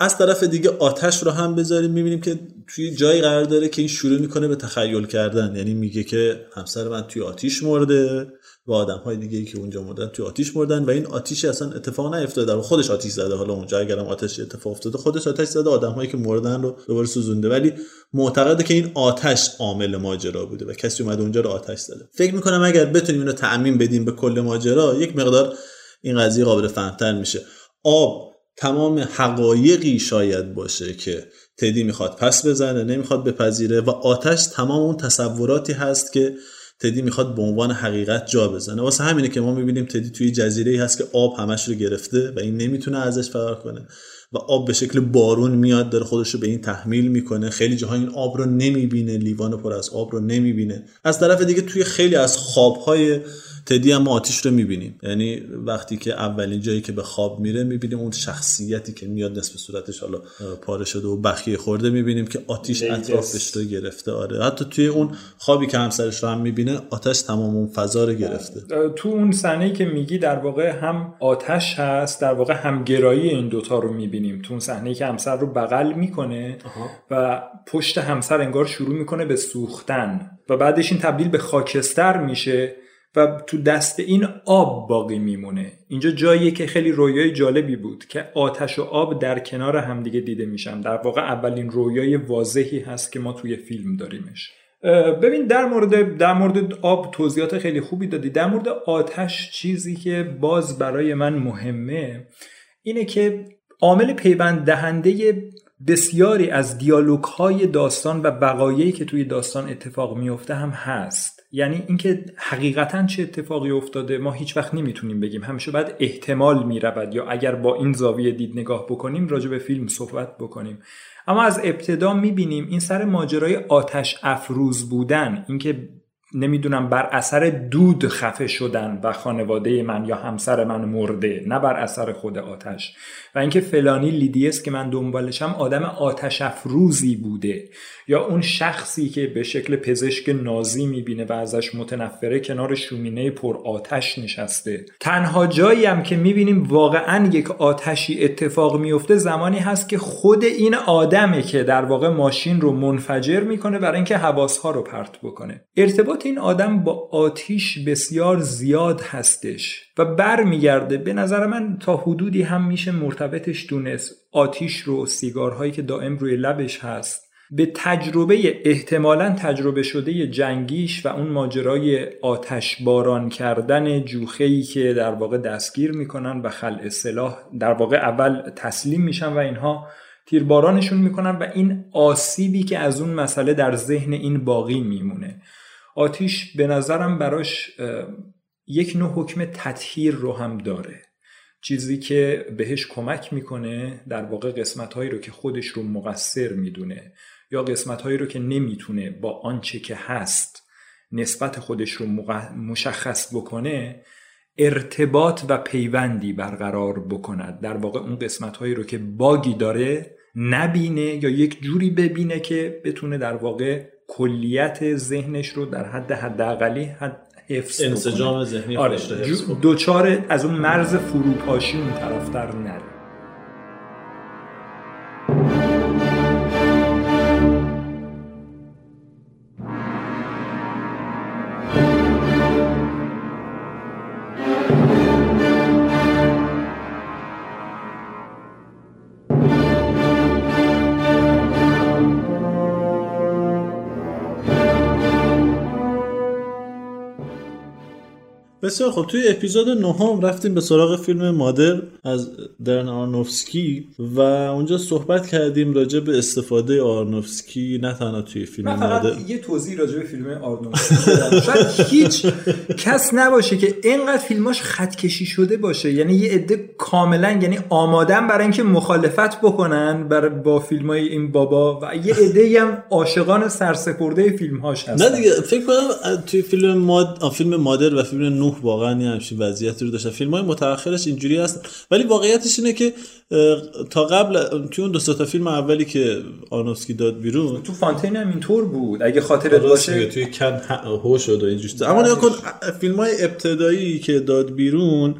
از طرف دیگه آتش رو هم بذاریم می‌بینیم که توی جایی قرار داره که این شروع می‌کنه به تخیل کردن. یعنی میگه که همسر من توی آتیش مرده و آدم های دیگه که اونجا مردن توی آتیش مردن و این آتیش اصلا اتفاق نیفتاده. و خودش آتیش زده. حالا اونجا اگرم آتش اتفاق افتاده خودش آتش زده آدم هایی که مردن رو دوباره سوزونده. ولی معتقده که این آتش عامل ماجرا بوده و کسی اومده اونجا رو آتش زده. فکر می‌کنم اگر بتونیم اینو تعمین بدیم به کل ماجرا یک مقدار این قضیه قابل فهمتر میشه. آب تمام حقایقی شاید باشه که تدی می‌خواد پس بزنه نمی‌خواد بپذیره و آتش تمام اون تصوراتی هست که تدی می‌خواد به عنوان حقیقت جا بزنه. واسه همینه که ما می‌بینیم تدی توی جزیره ای هست که آب همش رو گرفته و این نمی‌تونه ازش فرار کنه و آب به شکل بارون میاد داره خودش رو به این تحمیل می‌کنه. خیلی جاها این آب رو نمی‌بینه لیوان پر از آب رو نمی‌بینه. از طرف دیگه توی خیلی از خوابهای تدی هم آتیش رو می‌بینیم. یعنی وقتی که اولین جایی که به خواب میره می‌بینیم اون شخصیتی که میاد نصف صورتش حالا پاره شده و بخیه خورده می‌بینیم که آتیش اطرافش رو گرفته. آره. حتی توی اون خوابی که همسرش رو هم می‌بینه آتش تمام اون فضا رو گرفته. تو اون صحنه که میگی در واقع هم آتش هست در واقع همگرایی این دوتا رو می‌بینیم. تو اون صحنه که همسر رو بغل می‌کنه و پشت همسر انگار شروع می‌کنه به سوختن و بعدش این تبدیل به خاکستر میشه. و تو دست این آب باقی میمونه. اینجا جاییه که خیلی رویای جالبی بود که آتش و آب در کنار همدیگه دیده میشن. در واقع اولین رویای واضحی هست که ما توی فیلم داریمش. ببین در مورد در مورد آب توضیحات خیلی خوبی دادی. در مورد آتش چیزی که باز برای من مهمه اینه که عامل پیوند دهنده بسیاری از دیالوگ های داستان و بقایایی که توی داستان اتفاق میفته هم هست. یعنی اینکه حقیقتا چه اتفاقی افتاده ما هیچ وقت نمی‌تونیم بگیم. همیشه باید احتمال می‌رود یا اگر با این زاویه دید نگاه بکنیم راجع به فیلم صحبت بکنیم. اما از ابتدا می‌بینیم این سر ماجرای آتش افروز بودن اینکه نمی‌دونم بر اثر دود خفه شدن و خانواده من یا همسر من مرده نه بر اثر خود آتش. و اینکه فلانی لیدیس که من دنبالشم آدم آتش افروزی بوده. یا اون شخصی که به شکل پزشک نازی می‌بینه و ازش متنفره کنار شومینه پر آتش نشسته. تنها جایی هم که می‌بینیم واقعا یک آتشی اتفاق میفته زمانی هست که خود این آدمه که در واقع ماشین رو منفجر می‌کنه برای اینکه حواسها رو پرت بکنه. ارتباط این آدم با آتیش بسیار زیاد هستش و برمیگرده. به نظر من تا حدودی هم میشه مرتبطش دونست. آتیش رو سیگارهایی که دائم روی لبش هست. به تجربه احتمالا تجربه شده جنگیش و اون ماجرای آتش باران کردن جوخهی که در واقع دستگیر می‌کنن و خلع سلاح در واقع اول تسلیم میشن و اینها تیربارانشون می‌کنن و این آسیبی که از اون مسئله در ذهن این باقی میمونه. آتیش به نظرم براش یک نوع حکم تطهیر رو هم داره. چیزی که بهش کمک می‌کنه در واقع قسمت هایی رو که خودش رو مقصر می‌دونه یا قسمت هایی رو که نمی‌تونه با آنچه که هست نسبت خودش رو مشخص بکنه ارتباط و پیوندی برقرار بکند. در واقع اون قسمت هایی رو که باگی داره نبینه یا یک جوری ببینه که بتونه در واقع کلیت ذهنش رو در حد حداقلی حد حفظ انسجام ذهنی آره دوچار از اون مرز فروپاشی اون طرفتر نره. بسیار خب توی اپیزود نهم رفتیم به سراغ فیلم مادر از درن آرنوفسکی و اونجا صحبت کردیم راجع به استفاده آرنوفسکی نه تنها توی فیلم من مادر. یه توضیح راجع به فیلم آرنوفسکی شاید هیچ کس نباشه که اینقدر فیلماش خط کشی شده باشه. یعنی یه عده کاملا یعنی آمادن برای اینکه مخالفت بکنن بر با فیلم های این بابا و یه عده هم عاشقان سرسپرده فیلمهاش هستن. نه دیگه فکر کنم توی فیلم ماد... فیلم مادر و فیلم نوح واقعا یه همچین وضعیتی رو داشتن. فیلم های متأخرش اینجوری هست. ولی واقعیتش اینه که تا قبل توی اون دو تا فیلم اولی که آنوفسکی داد بیرون تو فانتین هم اینطور بود. اگه خاطرت باشه توی کن هو شد و اینجوری اما نگاه کن فیلم های ابتدایی که داد بیرون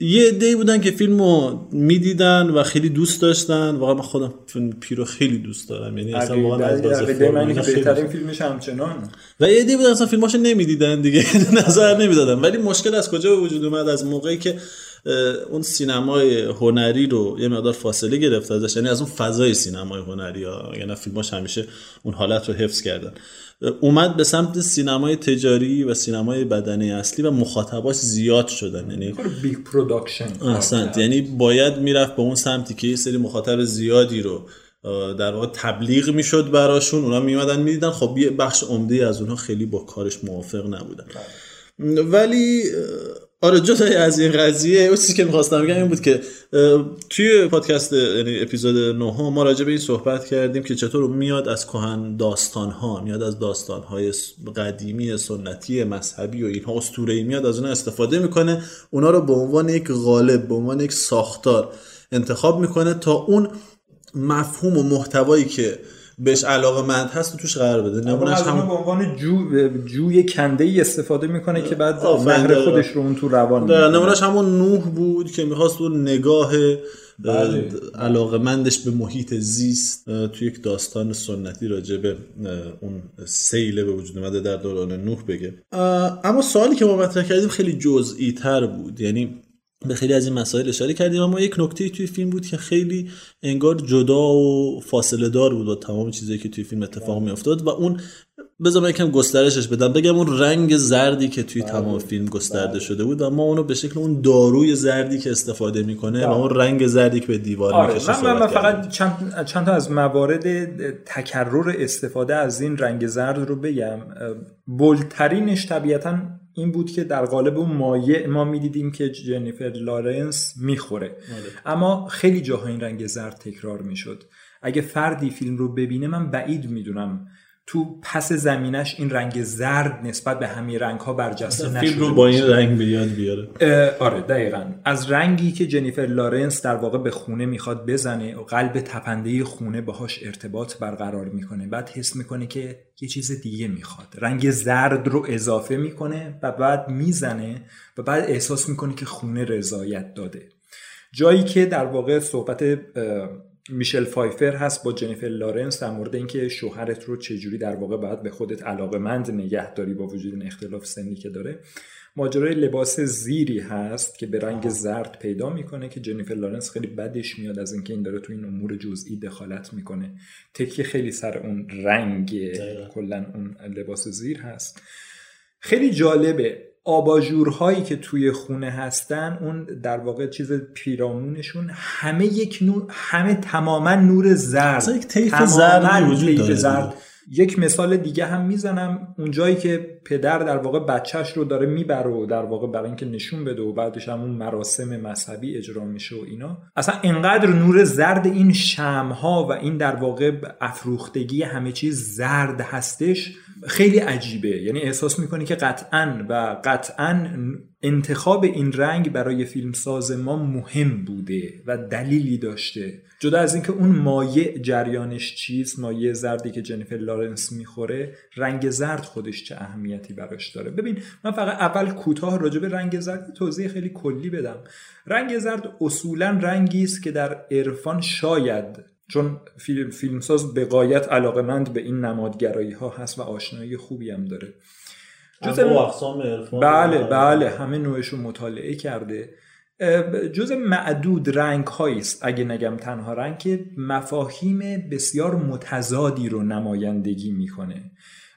یه عده بودن که فیلم رو می‌دیدن و خیلی دوست داشتن. واقعا من خودم فیلم پیرو خیلی دوست دارم. یعنی اصلا واقعا از باز بهترین فیلمش همچنان. و یه عده بودن اصلا فیلماشو نمی‌دیدن دیگه. نظر نمی‌دادن ولی مشکل از کجا به وجود اومد؟ از موقعی که اون سینمای هنری رو یه مقدار فاصله گرفت ازش. یعنی از اون فضای سینمای هنری ها. یعنی فیلماش همیشه اون حالت رو حفظ کردن. اومد به سمت سینمای تجاری و سینمای بدنه اصلی و مخاطباش زیاد شدن. یعنی big production احسنت یعنی باید می‌رفت به اون سمتی که یه سری مخاطب زیادی رو در واقع تبلیغ می‌شد براشون. اونا میمدن می‌دیدن خب یه بخش عمده از اونها خیلی با کارش موافق نبودن. ولی آره جدای از این قضیه اون چیزی که می‌خواستم بگم این بود که توی پادکست یعنی اپیزود 9 ما راجع به این صحبت کردیم که چطور میاد از کهن داستان ها میاد از داستان های قدیمی سنتی مذهبی و اینها اسطوره میاد از اونها استفاده می‌کنه. اونا رو به عنوان یک غالب به عنوان یک ساختار انتخاب می‌کنه تا اون مفهوم و محتوایی که بهش علاقه مند هست توش قرار بده. نمونهش هم به عنوان جو جوی کنده ای استفاده می‌کنه که بعد مهر خودش رو اون تو روان نمونهش همون نوح بود که می‌خواست اون نگاه بله. علاقه مندش به محیط زیست توی یک داستان سنتی راجع به اون سیل به وجود اومده در دوران نوح بگه. اما سوالی که ما مطرح کردیم خیلی جزئی تر بود. یعنی به خیلی از این مسائل اشاره کردیم اما یک نکته توی فیلم بود که خیلی انگار جدا و فاصله دار بود با تمام چیزایی که توی فیلم اتفاق می افتاد و اون بذار یکم گسترشش بدم بگم اون رنگ زردی که توی بله. تمام فیلم گسترده بله. شده بود و ما اونو به شکل اون داروی زردی که استفاده می‌کنه و اون رنگ زردی که به دیوار آره. می‌کشه من, من فقط چند, چند تا از موارد تکرر استفاده از این رنگ زرد رو بگم بلترینش طبیعتا این بود که در قالب اون مایع ما می‌دیدیم که جنیفر لارنس می‌خوره آره. اما خیلی جاها این رنگ زرد تکرار می‌شد اگه فردی فیلم رو ببینه من بعید می‌دونم تو پس زمینش این رنگ زرد نسبت به همین رنگ ها برجسته نشده فیلم رو با این رنگ بیاد بیاره. آره دقیقا. از رنگی که جنیفر لارنس در واقع به خونه می‌خواد بزنه و قلب تپنده خونه باهاش ارتباط برقرار می‌کنه. بعد حس می‌کنه که یه چیز دیگه می‌خواد. رنگ زرد رو اضافه می‌کنه و بعد می‌زنه و بعد احساس می‌کنه که خونه رضایت داده. جایی که در واقع صحبت میشل فایفر هست با جنیفر لارنس در مورد اینکه شوهرت رو چجوری در واقع باید به خودت علاقمند نگه داری با وجود این اختلاف سنی که داره. ماجرای لباس زیری هست که به رنگ زرد پیدا می‌کنه که جنیفر لارنس خیلی بدش میاد از اینکه این داره تو این امور جزئی دخالت می‌کنه. تکیه خیلی سر اون رنگ کلا اون لباس زیر هست. خیلی جالبه آباژورهایی که توی خونه هستن اون در واقع چیز پیرامونشون همه یک نور همه تماما نور زرد. یک طیف زرد وجود داره زرد. یک مثال دیگه هم می‌زنم. اونجایی که پدر در واقع بچهش رو داره می‌بره و در واقع برای اینکه نشون بده و بعدش هم اون مراسم مذهبی اجرا میشه و اینا. اصلا انقدر نور زرد این شمها و این در واقع افروختگی همه چیز زرد هستش خیلی عجیبه. یعنی احساس می‌کنی که قطعا و قطعا انتخاب این رنگ برای فیلمساز ما مهم بوده و دلیلی داشته. جدا از اینکه اون مایع جریانش چیست مایع زردی که جنیفر لارنس می‌خوره رنگ زرد خودش چه اهمیتی براش داره؟ ببین من فقط اول کوتاه راجع به رنگ زرد توضیح خیلی کلی بدم. رنگ زرد اصولا رنگی است که در عرفان شاید چون فیلم فیلمساز به قایت علاقمند به این نمادگرایی ها هست و آشنایی خوبی هم داره. بله بله همه نوعش رو مطالعه کرده. جز معدود رنگ است اگه نگم تنها رنگ که مفاهیم بسیار متضادی رو نمایندگی می‌کنه.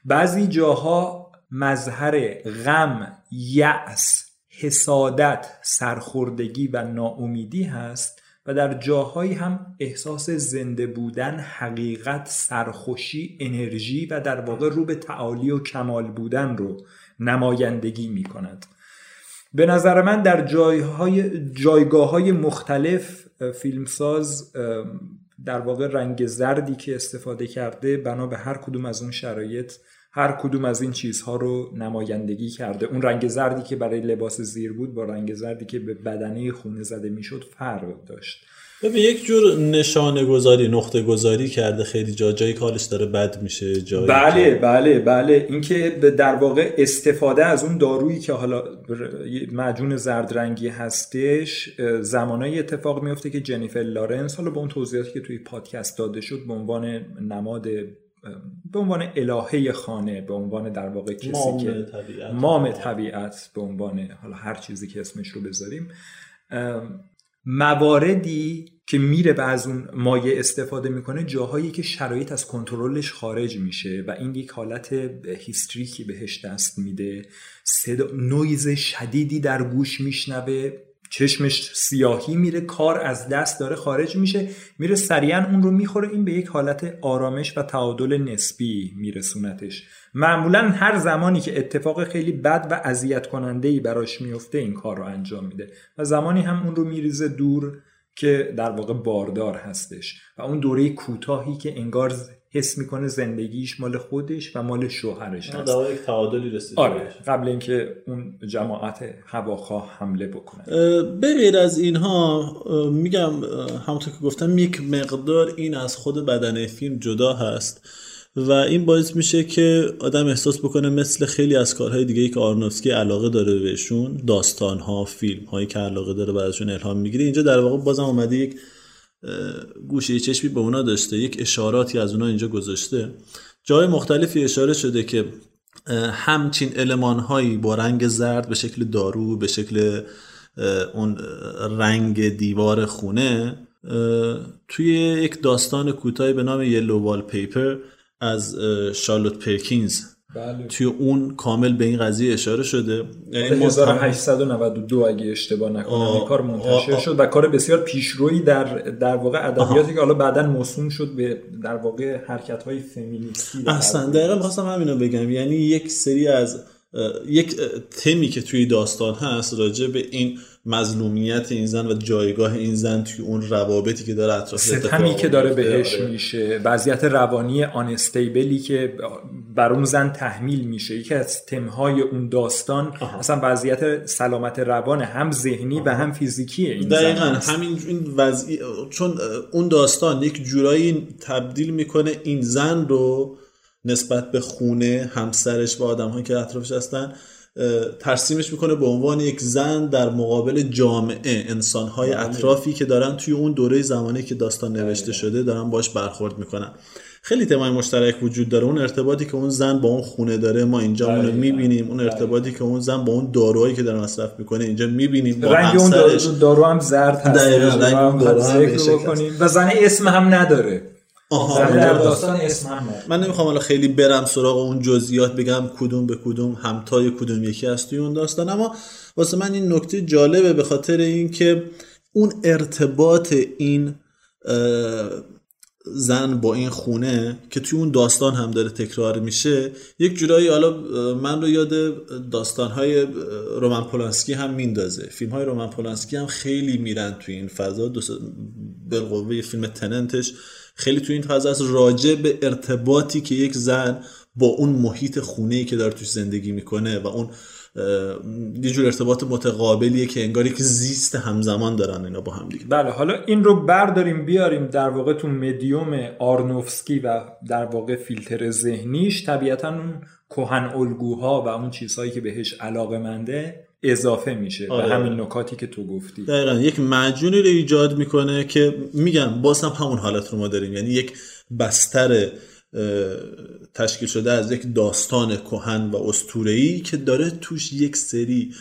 بعضی جاها مظهر غم یأس حسادت سرخوردگی و ناامیدی هست. و در جاهایی هم احساس زنده بودن حقیقت سرخوشی انرژی و در واقع رو به تعالی و کمال بودن رو نمایندگی می کند به نظر من در جایهای جایگاه های مختلف فیلمساز در واقع رنگ زردی که استفاده کرده بنا به هر کدوم از اون شرایط هر کدوم از این چیزها رو نمایندگی کرده. اون رنگ زردی که برای لباس زیر بود با رنگ زردی که به بدنه خونه زده می‌شد فرق داشت. به یک جور نشانه گذاری نقطه گذاری کرده خیلی جا. جایی کارش داره بد میشه جایی بله که... بله بله. اینکه در واقع استفاده از اون دارویی که حالا معجون زرد رنگی هستش زمانایی اتفاق میفته که جنیفر لارنس حالا با اون توضیحاتی که توی پادکست داده شد به عنوان نماد به عنوان الهه خانه به عنوان در واقع کسی مام که طبیعت. مام طبیعت به عنوان حالا هر چیزی که اسمش رو بذاریم. مواردی که میره و از اون مایه استفاده می‌کنه جاهایی که شرایط از کنترلش خارج میشه و این یک حالت هیستریکی بهش دست میده. صدا نویز شدیدی در گوش میشنوه. چشمش سیاهی میره کار از دست داره خارج میشه میره سریعا اون رو می‌خوره این به یک حالت آرامش و تعادل نسبی میرسونتش. معمولا هر زمانی که اتفاق خیلی بد و اذیت کننده ای براش میفته این کار رو انجام میده. و زمانی هم اون رو میریزه دور که در واقع باردار هستش. و اون دوره کوتاهی که انگار حس می‌کنه زندگیش مال خودش و مال شوهرش هست. در یک تعادلی رسیده آره قبل اینکه اون جماعت هواخواه حمله بکنه. به غیر از اینها میگم همونطور که گفتم یک مقدار این از خود بدنه فیلم جدا هست و این باعث میشه که آدم احساس بکنه مثل خیلی از کارهای دیگه ای که آرنوفسکی علاقه داره بهشون داستان ها فیلم هایی که علاقه داره بعدشون الهام می‌گیره. اینجا در واقع بازم اومده یک گوشه چشمی به اونا داشته یک اشاراتی از اونا اینجا گذاشته. جای مختلفی اشاره شده که همچین علمان هایی با رنگ زرد به شکل دارو به شکل اون رنگ دیوار خونه توی یک داستان کوتاهی به نام یلو وال پیپر از شارلوت پرکینز بله. توی اون کامل به این قضیه اشاره شده. یعنی 1892 اگه اشتباه نکنم این کار منتشر شد و کار بسیار پیشرویی در در واقع ادبیاتی که حالا بعدا موسوم شد به در واقع حرکت های فمینیستی اصلا دقیقا می‌خواستم همینو بگم. یعنی یک سری از یک تمی که توی داستان هست راجع به این مظلومیت این زن و جایگاه این زن توی اون روابطی که داره اطراف ستمی که داره بهش میشه. وضعیت روانی آنستیبلی که بر اون زن تحمیل میشه. یکی از تمهای اون داستان آها. اصلا وضعیت سلامت روان هم ذهنی و هم فیزیکی این دقیقا همین این وضعی چون اون داستان یک جورایی تبدیل می‌کنه این زن رو نسبت به خونه همسرش و آدم که اطرافش هستن ترسیمش می‌کنه به عنوان یک زن در مقابل جامعه انسانهای بله. اطرافی که دارن توی اون دوره زمانی که داستان نوشته شده دارن باش برخورد می‌کنن. خیلی تمای مشترک وجود داره. اون ارتباطی که اون زن با اون خونه داره ما اینجا اونو می‌بینیم. اون ارتباطی که اون زن با اون داروهایی که داره مصرف می‌کنه اینجا می‌بینیم با رنگ اون دارو هم زرد هست. رنگ اون دارو هم و زن اسم هم نداره. داستان اسم من نمی‌خوام حالا خیلی برم سراغ اون جزئیات بگم کدوم به کدوم همتای کدوم یکی از توی اون داستان. اما واسه من این نکته جالبه به خاطر اینکه اون ارتباط این زن با این خونه که توی اون داستان هم داره تکرار میشه یک جورایی حالا من رو یاد داستانهای رومن پولانسکی هم میندازه. فیلم های رومن پولانسکی هم خیلی میرن توی این فضا. بالقوه فیلم تننتش. خیلی توی این فضا از راجع به ارتباطی که یک زن با اون محیط خونه که داره توش زندگی می‌کنه و اون یه جور ارتباط متقابلیه که انگاری که زیست همزمان دارن اینا با هم دیگه. بله حالا این رو برداریم بیاریم در واقع تو مدیوم آرنوفسکی و در واقع فیلتر ذهنیش طبیعتا اون کهن الگوها و اون چیزهایی که بهش علاقه منده اضافه میشه آره. به همین نکاتی که تو گفتی. دقیقا. یک مجونی رو ایجاد می‌کنه که میگم باز هم همون حالت رو ما داریم. یعنی یک بستر تشکیل شده از یک داستان کهن و اسطوره‌ای که داره توش یک سری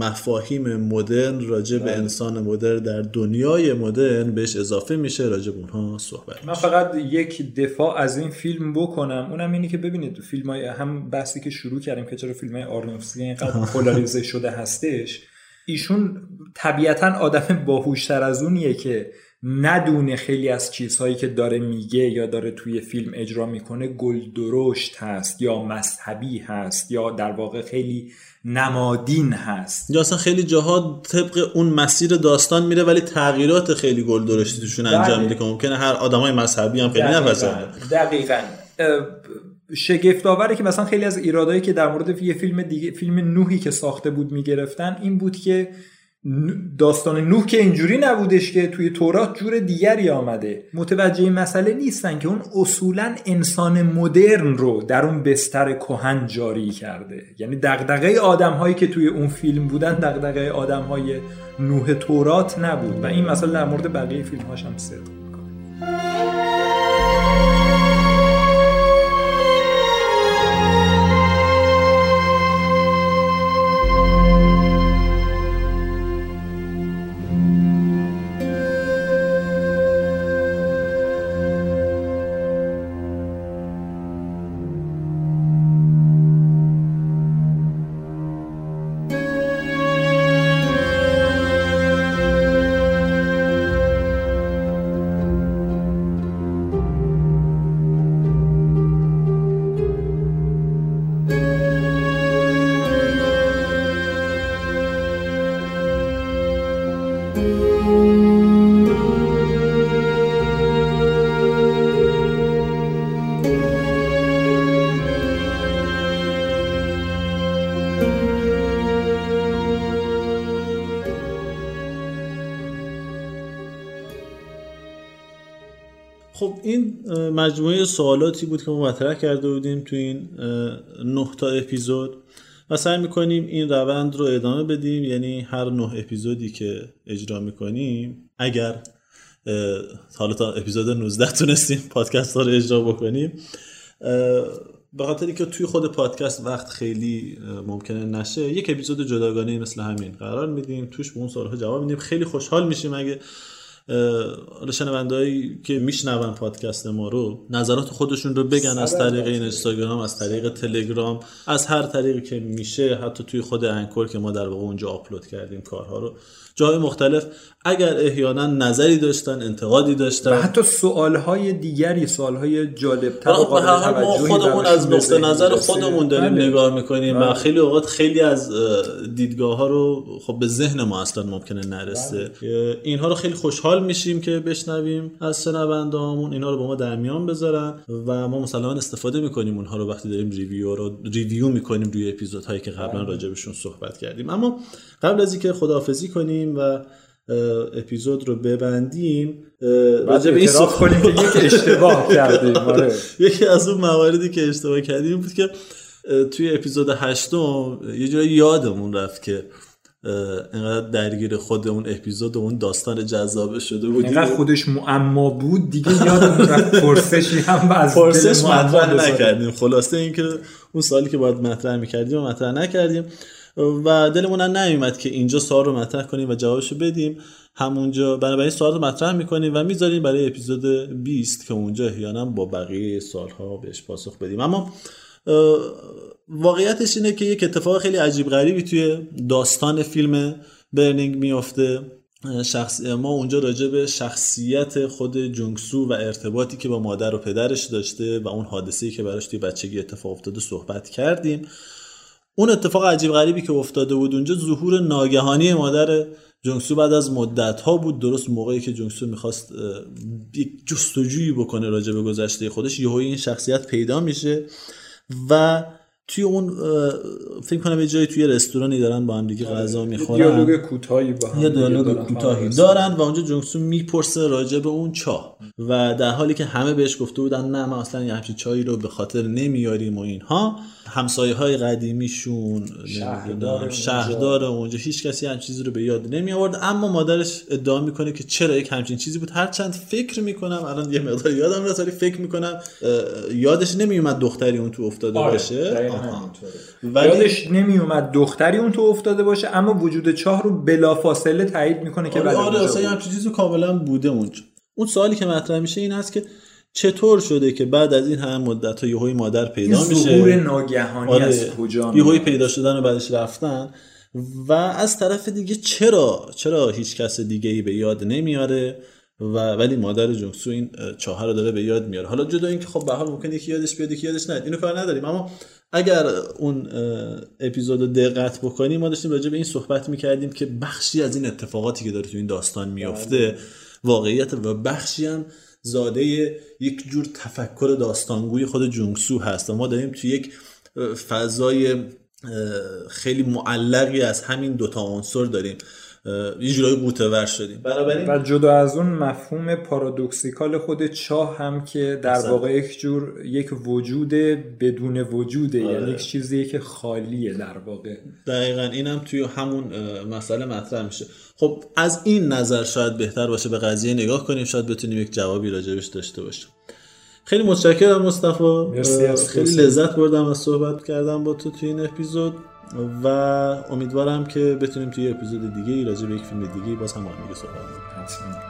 مفاهیم مدرن راجع به انسان مدرن در دنیای مدرن بهش اضافه میشه راجع به اونها صحبت من فقط یک دفاع از این فیلم بکنم. اونم اینه که ببینید تو فیلم های هم بحثی که شروع کردیم که چرا فیلم های آرنوفسکی اینقدر پولاریزه شده هستش ایشون طبیعتا آدم باهوشتر از اونیه که ندونه خیلی از چیزهایی که داره میگه یا داره توی فیلم اجرا می‌کنه گل درشت هست یا مذهبی هست یا در واقع خیلی نمادین هست. یا اصلا خیلی جاها طبق اون مسیر داستان میره ولی تغییرات خیلی گل درشتی توشون انجام میده که ممکنه هر آدمای مذهبی هم خیلی نپسنده دقیقاً. شگفت آوره که مثلا خیلی از ایرادایی که در مورد یه فیلم دیگه فیلم نوحی که ساخته بود می‌گرفتن این بود که داستان نوح که اینجوری نبودش که توی تورات جور دیگری آمده. متوجه مسئله نیستن که اون اصولا انسان مدرن رو در اون بستر کهن جاری کرده. یعنی دغدغه آدم هایی که توی اون فیلم بودن دغدغه آدم های نوح تورات نبود. و این مسئله در مورد بقیه فیلم هاش هم صدق می‌کنه. مجموعه سوالاتی بود که ما مطرح کرده بودیم تو این نه تا اپیزود و سعی می‌کنیم این روند رو ادامه بدیم. یعنی هر نه اپیزودی که اجرا می‌کنیم اگر حالا تا اپیزود 19 تونستیم پادکست ها رو اجرا بکنیم به خاطری که توی خود پادکست وقت خیلی ممکنه نشه یک اپیزود جداگانه مثل همین قرار میدیم. توش به اون سوالها جواب میدیم. خیلی خوشحال میشیم اگه حالا شنوندهایی که میشنون پادکست ما رو نظرات خودشون رو بگن از طریق این اینستاگرام از طریق تلگرام از هر طریقی که میشه حتی توی خود انکور که ما در واقع اونجا آپلود کردیم کارها رو. جای مختلف. اگر احیانا نظری داشتن انتقادی داشتن. و حتی سوالهای دیگری سوالهای جالبتر و ما خودمون از نقطه نظر خودمون داریم بله. نگاه می‌کنیم بله. و خیلی اوقات خیلی از دیدگاه ها رو خب به ذهن ما اصلا ممکنه نرسه. بله. اینها رو خیلی خوشحال میشیم که بشنویم از شنوندهامون اینها رو با ما در میان بذارن و ما مسلما استفاده می‌کنیم اونها رو وقتی داریم ریویو رو ریویو می‌کنیم روی اپیزودهایی که قبلا راجبشون صحبت کردیم. اما قبل از اینکه خداحافظی کنیم و اپیزود رو ببندیم راجع به این صحبت کنیم که یک اشتباه کردیم آره. یکی از اون مواردی که اشتباه کردیم بود که توی اپیزود هشتم یه جایی یادمون رفت که اینقدر درگیر خود اون اپیزود و اون داستان جذابه شده بود اینقدر خودش معما بود دیگه یادمون رفت پرسشی هم از پرسش مطرح نکردیم. خلاصه اینکه اون سالی که باید مطرح می‌کردیم و مطرح نکردیم. و دلمون نمیمد که اینجا سوال رو مطرح کنیم و جوابشو بدیم. همونجا بنابراین سوال رو مطرح می‌کنیم و می‌ذاریم برای اپیزود 20 که اونجا احیانا با بقیه سالها بهش پاسخ بدیم. اما واقعیتش اینه که یک اتفاق خیلی عجیب غریبی توی داستان فیلم برنینگ میافته. شخص ما اونجا راجع به شخصیت خود جونگسو و ارتباطی که با مادر و پدرش داشته و اون حادثه‌ای که براش توی بچگی اتفاق افتاده صحبت کردیم. اون اتفاق عجیب غریبی که افتاده بود اونجا ظهور ناگهانی مادر جونگسو بعد از مدت ها بود. درست موقعی که جونگسو می‌خواست یک جستجویی بکنه راجع به گذشته خودش یهو این شخصیت پیدا میشه و توی اون فکر کنم یه جایی توی رستورانی دارن با هم دیگه غذا می‌خورن. دیالوگ کوتاهی با هم یه دیالوگ. کوتاهی آره. دارن و اونجا جونگسو می‌پرسه راجع به اون چاه و در حالی که همه بهش گفته بودن نه ما اصلا یه همچین چایی رو به خاطر نمیاریم و اینها. همسایه های قدیمیشون شهردار اونجا. شهردار اونجا هیچ کسی همچین چیزی رو به یاد نمی آورد اما مادرش ادعا می‌کنه که چرا یک همچین چیزی بود هرچند فکر می‌کنم الان یه مقدار یادم رفت ولی فکر می‌کنم یادش نمیومد دختری اون تو افتاده آره، باشه. ولی- یادش نمیومد دختری اون تو افتاده باشه اما وجود چاه رو بلافاصله تایید می‌کنه که آره آره بود. همچین چیزی کاملا بوده اونجا اون سوالی که مطرح میشه این هست که چطور شده که بعد از این همه مدت ها یهوی مادر این پیدا میشه؟ ظهور ناگهانی آره. از کجا یهوی؟ پیدا شدن و بعدش رفتن. و از طرف دیگه چرا؟ چرا هیچ کس دیگه ای به یاد نمیاره؟ و ولی مادر جونگسو این اه، چاه رو داره به یاد میاره. حالا جدا اینکه خب به حال ممکنه یکی یادش بیاد یکی یادش نیاد. اینو کار نداریم. اما اگر اون اپیزود دقت بکنیم ما داشتیم راجع به این صحبت می‌کردیم که بخشی از این اتفاقاتی که داره تو این داستان میفته واقعیت و بخشی هم زاده یک جور تفکر داستانگوی خود جونگسو هست و ما داریم تو یک فضای خیلی معلقی از همین دوتا عنصر داریم. یه جورایی قوطه ور شدیم بنابراین و جدا از اون مفهوم پارادوکسیکال خود چاه هم که در اصلا. واقع یک جور یک وجود بدون وجوده آره. یعنی یک چیزیه که خالیه در واقع دقیقا اینم توی همون مسئله مطرح میشه خب از این نظر شاید بهتر باشه به قضیه نگاه کنیم شاید بتونیم یک جوابی راجبش داشته باشیم خیلی متشکرم مصطفی خیلی. لذت بردم از صحبت کردم با تو توی این اپیزود و امیدوارم که بتونیم توی اپیزود دیگه ای راجع به یک فیلم دیگه باز هم با هم صحبت کنیم.